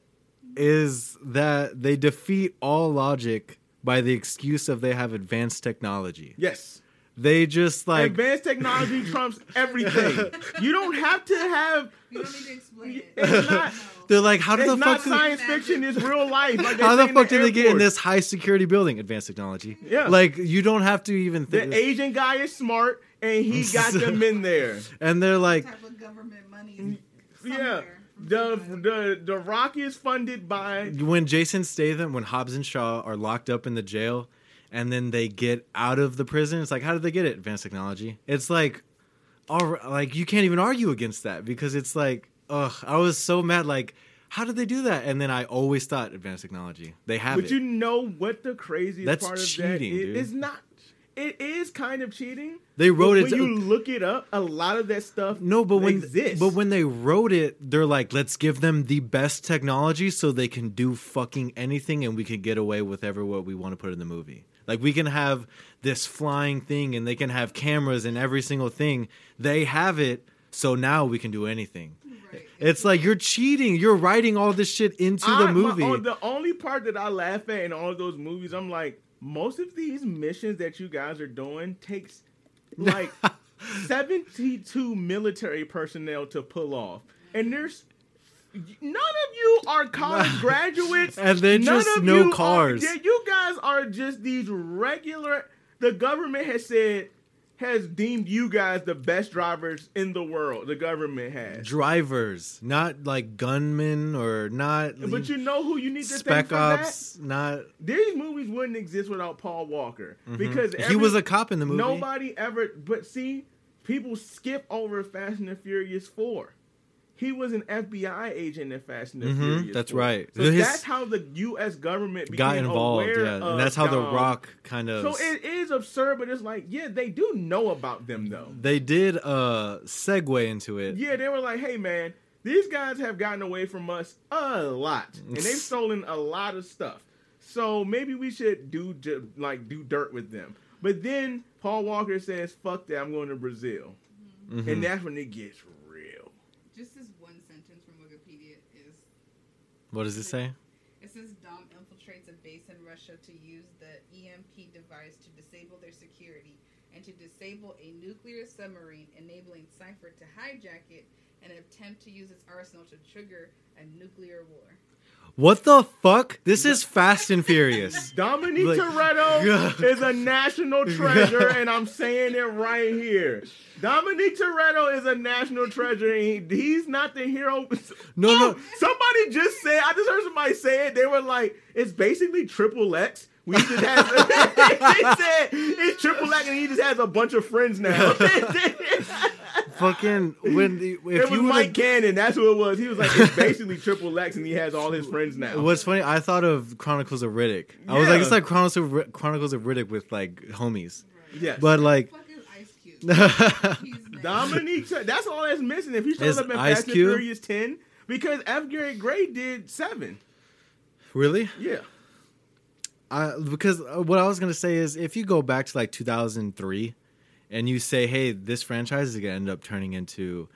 is that they defeat all logic by the excuse of they have advanced technology. Yes. They just like Advanced technology trumps everything. You don't have to have. You don't need to explain it. Not- they're like, how did It's the not fuck? did- science fiction. It's real life. Like How the in fuck did they get in this high security building? Advanced technology. Yeah. Like you don't have to even think. The Asian guy is smart, and he got them in there. and they're like, type of government money. Yeah. somewhere from The the the Rock is funded by when Jason Statham, when Hobbs and Shaw are locked up in the jail, and then they get out of the prison. It's like, how did they get it? Advanced technology. It's like, all like you can't even argue against that because it's like, ugh, I was so mad. Like, how did they do that? And then I always thought advanced technology. They have But it. you know what the craziest That's part of cheating, dude. It's not. It is kind of cheating. They wrote but it When you look it up, a lot of that stuff No, but when exists. but when they wrote it, they're like, let's give them the best technology so they can do fucking anything, and we can get away with ever what we want to put in the movie. Like we can have this flying thing, and they can have cameras and every single thing. They have it, so now we can do anything. Right. It's like you're cheating. You're writing all this shit into I- the my- movie. oh, the only part that I laugh at in all of those movies, I'm like, most of these missions that you guys are doing takes like 72 military personnel to pull off, and there's. None of you are college graduates, And they None just of know you are- cars. yeah, you guys are just these regular. The government has said has deemed you guys the best drivers in the world. The government has. Drivers, not like gunmen or not. But you know who you need to spec thank for that? not. These movies wouldn't exist without Paul Walker mm-hmm. because he was a cop in the movie. Nobody ever, but see, people skip over Fast and the Furious Four. He was an FBI agent in Fast and the Mhm, Furious. that's 4. right. So His- that's how the U.S. government got involved, yeah, and that's how the Rock kind of. So it is absurd, but it's like, yeah, they do know about them though. they did uh segue into it. Yeah, they were like, hey man, these guys have gotten away from us a lot, and they've stolen a lot of stuff. So maybe we should do like do dirt with them. But then Paul Walker says, "Fuck that, I'm going to Brazil," Mhm. and that's when it gets real. Just this one sentence from Wikipedia is What does it say? it says Dom infiltrates a base in Russia to use the EMP device to disable their security and to disable a nuclear submarine, enabling Cypher to hijack it and attempt to use its arsenal to trigger a nuclear war. What the fuck? This is Fast and Furious. Dominique Like- Toretto is a national treasure, and I'm saying it right here. Dominique Toretto is a national treasure, and he, he's not the hero. No, Oh, no. Somebody just said, I just heard somebody say it. They were like, it's basically triple X. We just has, they said it's triple X, and he just has a bunch of friends now. Fucking when the- if it was you Mike would've- Cannon. That's who it was. He was like, it's basically triple X, and he has all his friends now. What's funny? I thought of Chronicles of Riddick. I was Yeah. like, it's like Chronicles of, Ri- Chronicles of Riddick with like homies. yes. But like, Fuck Ice Cube? He's next. Dominique, that's all that's missing. If he shows Is up in Ice Fast and Cube? Furious 10, because F. Gary Gray did seven. really? Yeah. I, because uh, what I was gonna say is, if you go back to like 2003, and you say, "Hey, this franchise is gonna end up turning into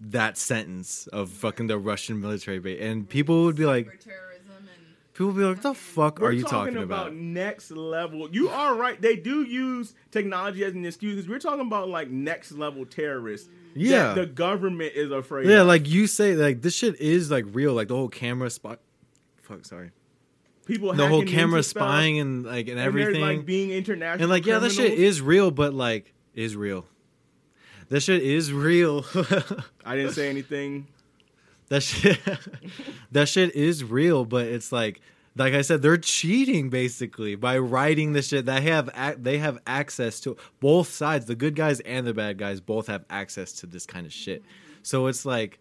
that sentence of fucking the Russian military base," and people would be like, Cyberterrorism and people would be like, "What the fuck We're are you talking, about, about?" next level. You are right. They do use technology as an excuse because we're talking about like next level terrorists. Yeah, that the government is afraid. yeah. of. Like you say, like this shit is like real. Like the whole camera spot. Fuck, sorry. people. The whole camera spying and like and, and everything. like being international. and like yeah that shit is real but like is real. That shit is real. I didn't say anything. that shit that shit is real but it's like like i said they're cheating basically by writing the shit. They have ac- they have access to both sides the good guys and the bad guys both have access to this kind of shit. So it's like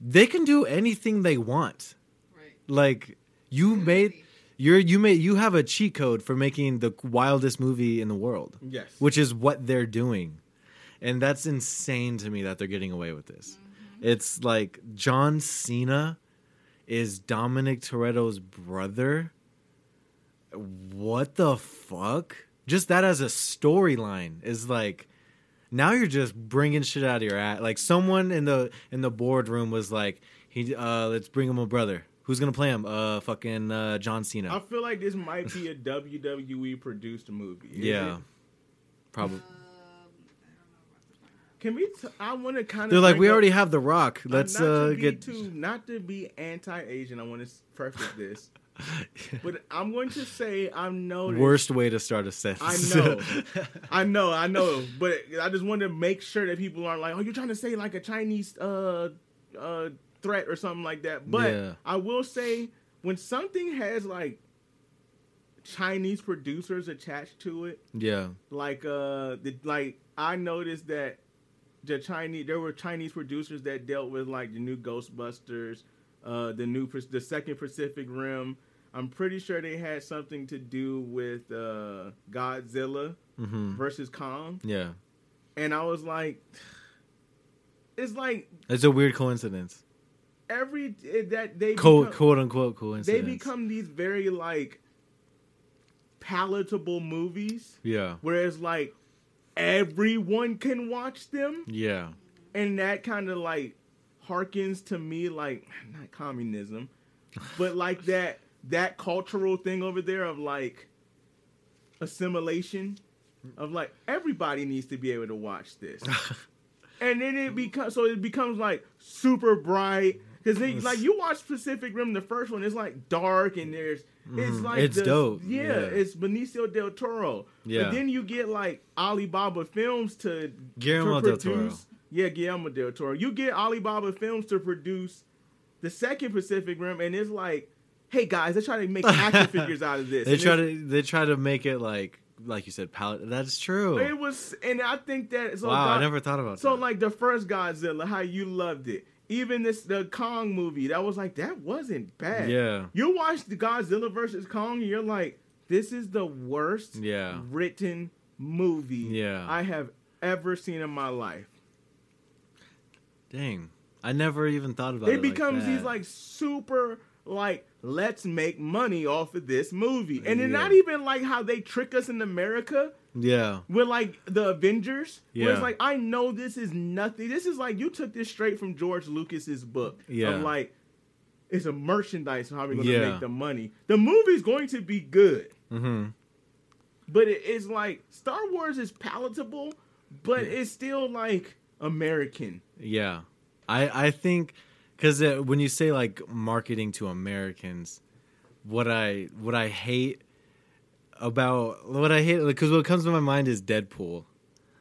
they can do anything they want. Right. like you made you're you made you have a cheat code for making the wildest movie in the world Yes. which is what they're doing. And that's insane to me that they're getting away with this. It's like John Cena is Dominic Toretto's brother. What the fuck? Just that as a storyline is like now you're just bringing shit out of your ass. Like someone in the in the boardroom was like, "He, uh, let's bring him a brother. Who's gonna play him? Uh, fucking uh, John Cena. I feel like this might be a WWE produced movie. Yeah, it? probably. Um, I don't know about this one. Can we? T- I want to kind of. They're like, we already have The Rock. Let's uh, to be get. too, not to be anti-Asian. I want to preface this, but I'm going to say I know Worst way to start a sentence. I know. I know, I know, but I just want to make sure that people aren't like, "Oh, you're trying to say like a Chinese uh uh threat or something like that." But Yeah. I will say when something has like Chinese producers attached to it, yeah, like uh the, like I noticed that the Chinese there were Chinese producers that dealt with like the new Ghostbusters, uh the new the second Pacific Rim. I'm pretty sure they had something to do with uh Godzilla hmm versus Kong, yeah. and I was like, it's like It's a weird coincidence. Every eh, that they Quote, become, quote unquote they become these very like palatable movies, Yeah, whereas like everyone can watch them. yeah, and that kind of like harkens to me like not communism but like that that cultural thing over there of like assimilation of like everybody needs to be able to watch this. And then it becomes so it becomes like super bright because like you watch pacific rim the first one it's like dark and there's it's Mhm. like It's the- dope. yeah, Yeah. it's benicio del toro Yeah. but then you get like alibaba films to Guillermo to del Toro. produce- Yeah, Guillermo del Toro. You get Alibaba Films to produce the second Pacific Rim, and it's like, hey guys, let's try to make action figures out of this. They And try to they try to make it like like you said, palette. That's true. It was, and I think that so. wow, I never thought about So that. like the first Godzilla, how you loved it. Even this the Kong movie, that was like that wasn't bad. yeah, You watch the Godzilla versus Kong, and you're like, this is the worst yeah, written movie Yeah. I have ever seen in my life. dang. I never even thought about it it. becomes like these like super like let's make money off of this movie and Yeah. not even like how they trick us in america yeah, with like the avengers where it's like i know this is nothing this is like you took this straight from george lucas's book Yeah. of like it's a merchandise. How we're we going to Yeah. make the money? The movie's going to be good, hmm but it's like Star Wars is palatable, but it's still like American. Yeah, I I think because uh, when you say like marketing to Americans, what I what I hate about what I hate because what comes to my mind is Deadpool,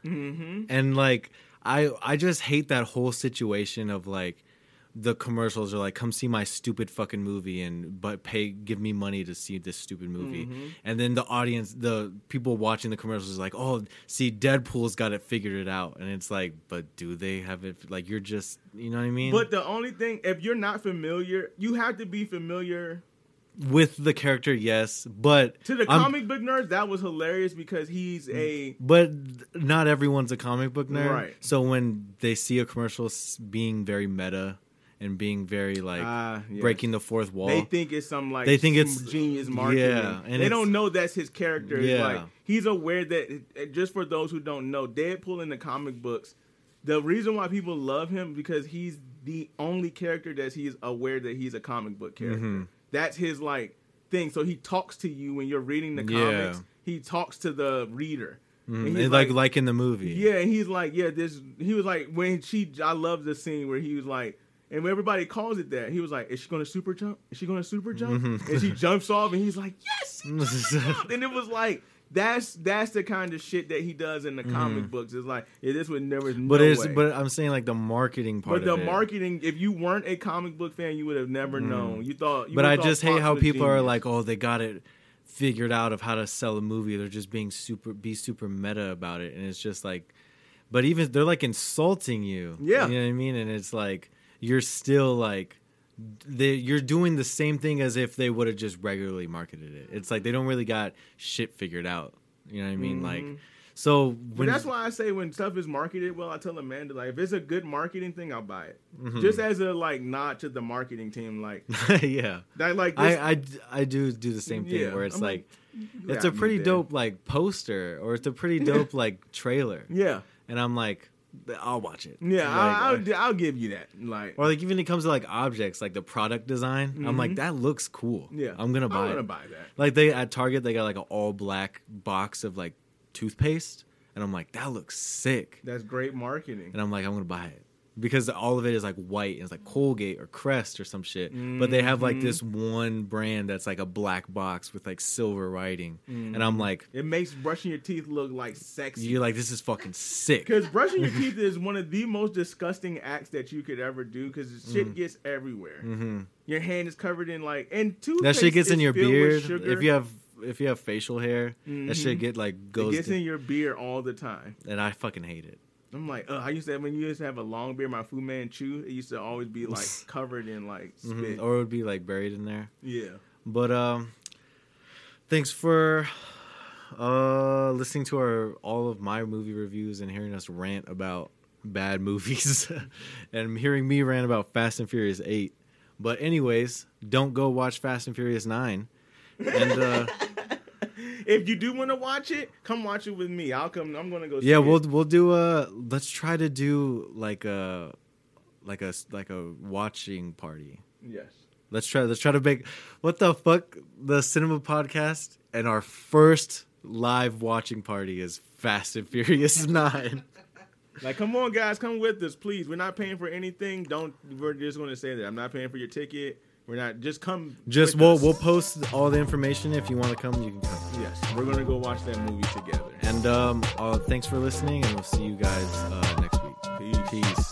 Mm-hmm. and like I I just hate that whole situation of like the commercials are like come see my stupid fucking movie and but pay give me money to see this stupid movie Mhm. and then the audience the people watching the commercials is like oh see deadpool's got it figured it out and it's like but do they have it like you're just you know what i mean But the only thing, if you're not familiar, you have to be familiar. With the character yes but To the I'm- comic book nerds, that was hilarious because he's a but not everyone's a comic book nerd Right. so when they see a commercial being very meta and being very like Ah, yes. breaking the fourth wall They think it's some like They think it's- genius marketing. yeah, and they don't know that's his character. Yeah. Like he's aware that uh, just for those who don't know, Deadpool in the comic books, the reason why people love him because he's the only character that he's aware that he's a comic book character. Mhm. That's his like thing. So he talks to you when you're reading the Yeah. comics. He talks to the reader. Mhm. And he's And like like in the movie Yeah, and he's like, yeah, this. He was like, when she, I love the scene where he was like, and when everybody calls it that, he was like, is she gonna super jump? Is she gonna super jump? Mhm. And she jumps off, and he's like, yes, she just jumped. and it was like. That's that's the kind of shit that he does in the comic books. It's like, yeah, this would never. Mm-hmm. But no it's way. but I'm saying like the marketing part But the marketing, if you weren't a comic book fan, you would have never known. You thought. You Mm. but I thought just hate how people are like, oh, they got it figured out of how to sell a movie. They're just being super be super meta about it, and it's just like, but even they're like insulting you. Yeah. you know what I mean. And it's like you're still like. They, you're doing the same thing as if they would have just regularly marketed it. It's like they don't really got shit figured out. You know what I mean? Like, Mhm. so But when that's why I say when stuff is marketed well, I tell Amanda like if it's a good marketing thing, I'll buy it. Mhm. Just as a like nod to the marketing team, like yeah, that, like this, I, I I do do the same thing Yeah, where it's I'm like, like, it's a pretty dope like poster or it's a pretty dope like trailer, Yeah, and I'm like, I'll watch it. yeah, Like, I, I'll, I'll give you that. Like, or like even it comes to like objects, like the product design, I'm like Mhm. that looks cool. yeah, I'm gonna buy I'm gonna buy that. Like they at Target, they got like an all black box of like toothpaste, and I'm like that looks sick, That's great marketing. and I'm like I'm gonna buy it. Because all of it is like white and it's like Colgate or Crest or some shit, but they have like Mhm. this one brand that's like a black box with like silver writing, and I'm Mhm. like, It makes brushing your teeth look like sexy. you're like, this is fucking sick. Because brushing your teeth is one of the most disgusting acts that you could ever do. Because shit Mhm. gets everywhere. hmm Your hand is covered in like and toothpaste That shit gets in your beard. If you have if you have facial hair, that Mhm. shit get like goes. it gets in your beard all the time. and I fucking hate it. I'm like, Ugh, I used to have, when you used to have a long beard, my Fu Manchu, it used to always be like covered in like Mhm. spit. Or it would be like buried in there. yeah. But um, thanks for uh listening to our all of my movie reviews and hearing us rant about bad movies and hearing me rant about Fast and Furious Eight. But anyways, don't go watch Fast and Furious Nine. And uh, if you do want to watch it, come watch it with me. I'll come. I'm gonna go. yeah, we'll It. we'll do a let's try to do like a like a like a watching party. Yes. Let's try. Let's try to make what the fuck the cinema podcast and our first live watching party is Fast and Furious Nine. Like, come on, guys, come with us, please. We're not paying for anything. Don't. We're just gonna say that I'm not paying for your ticket. We're not. Just come. Just we'll us. we'll post all the information if you want to come. You can come. Yes, we're gonna go watch that movie together. And um, uh, thanks for listening, and we'll see you guys uh, next week. Peace. Peace.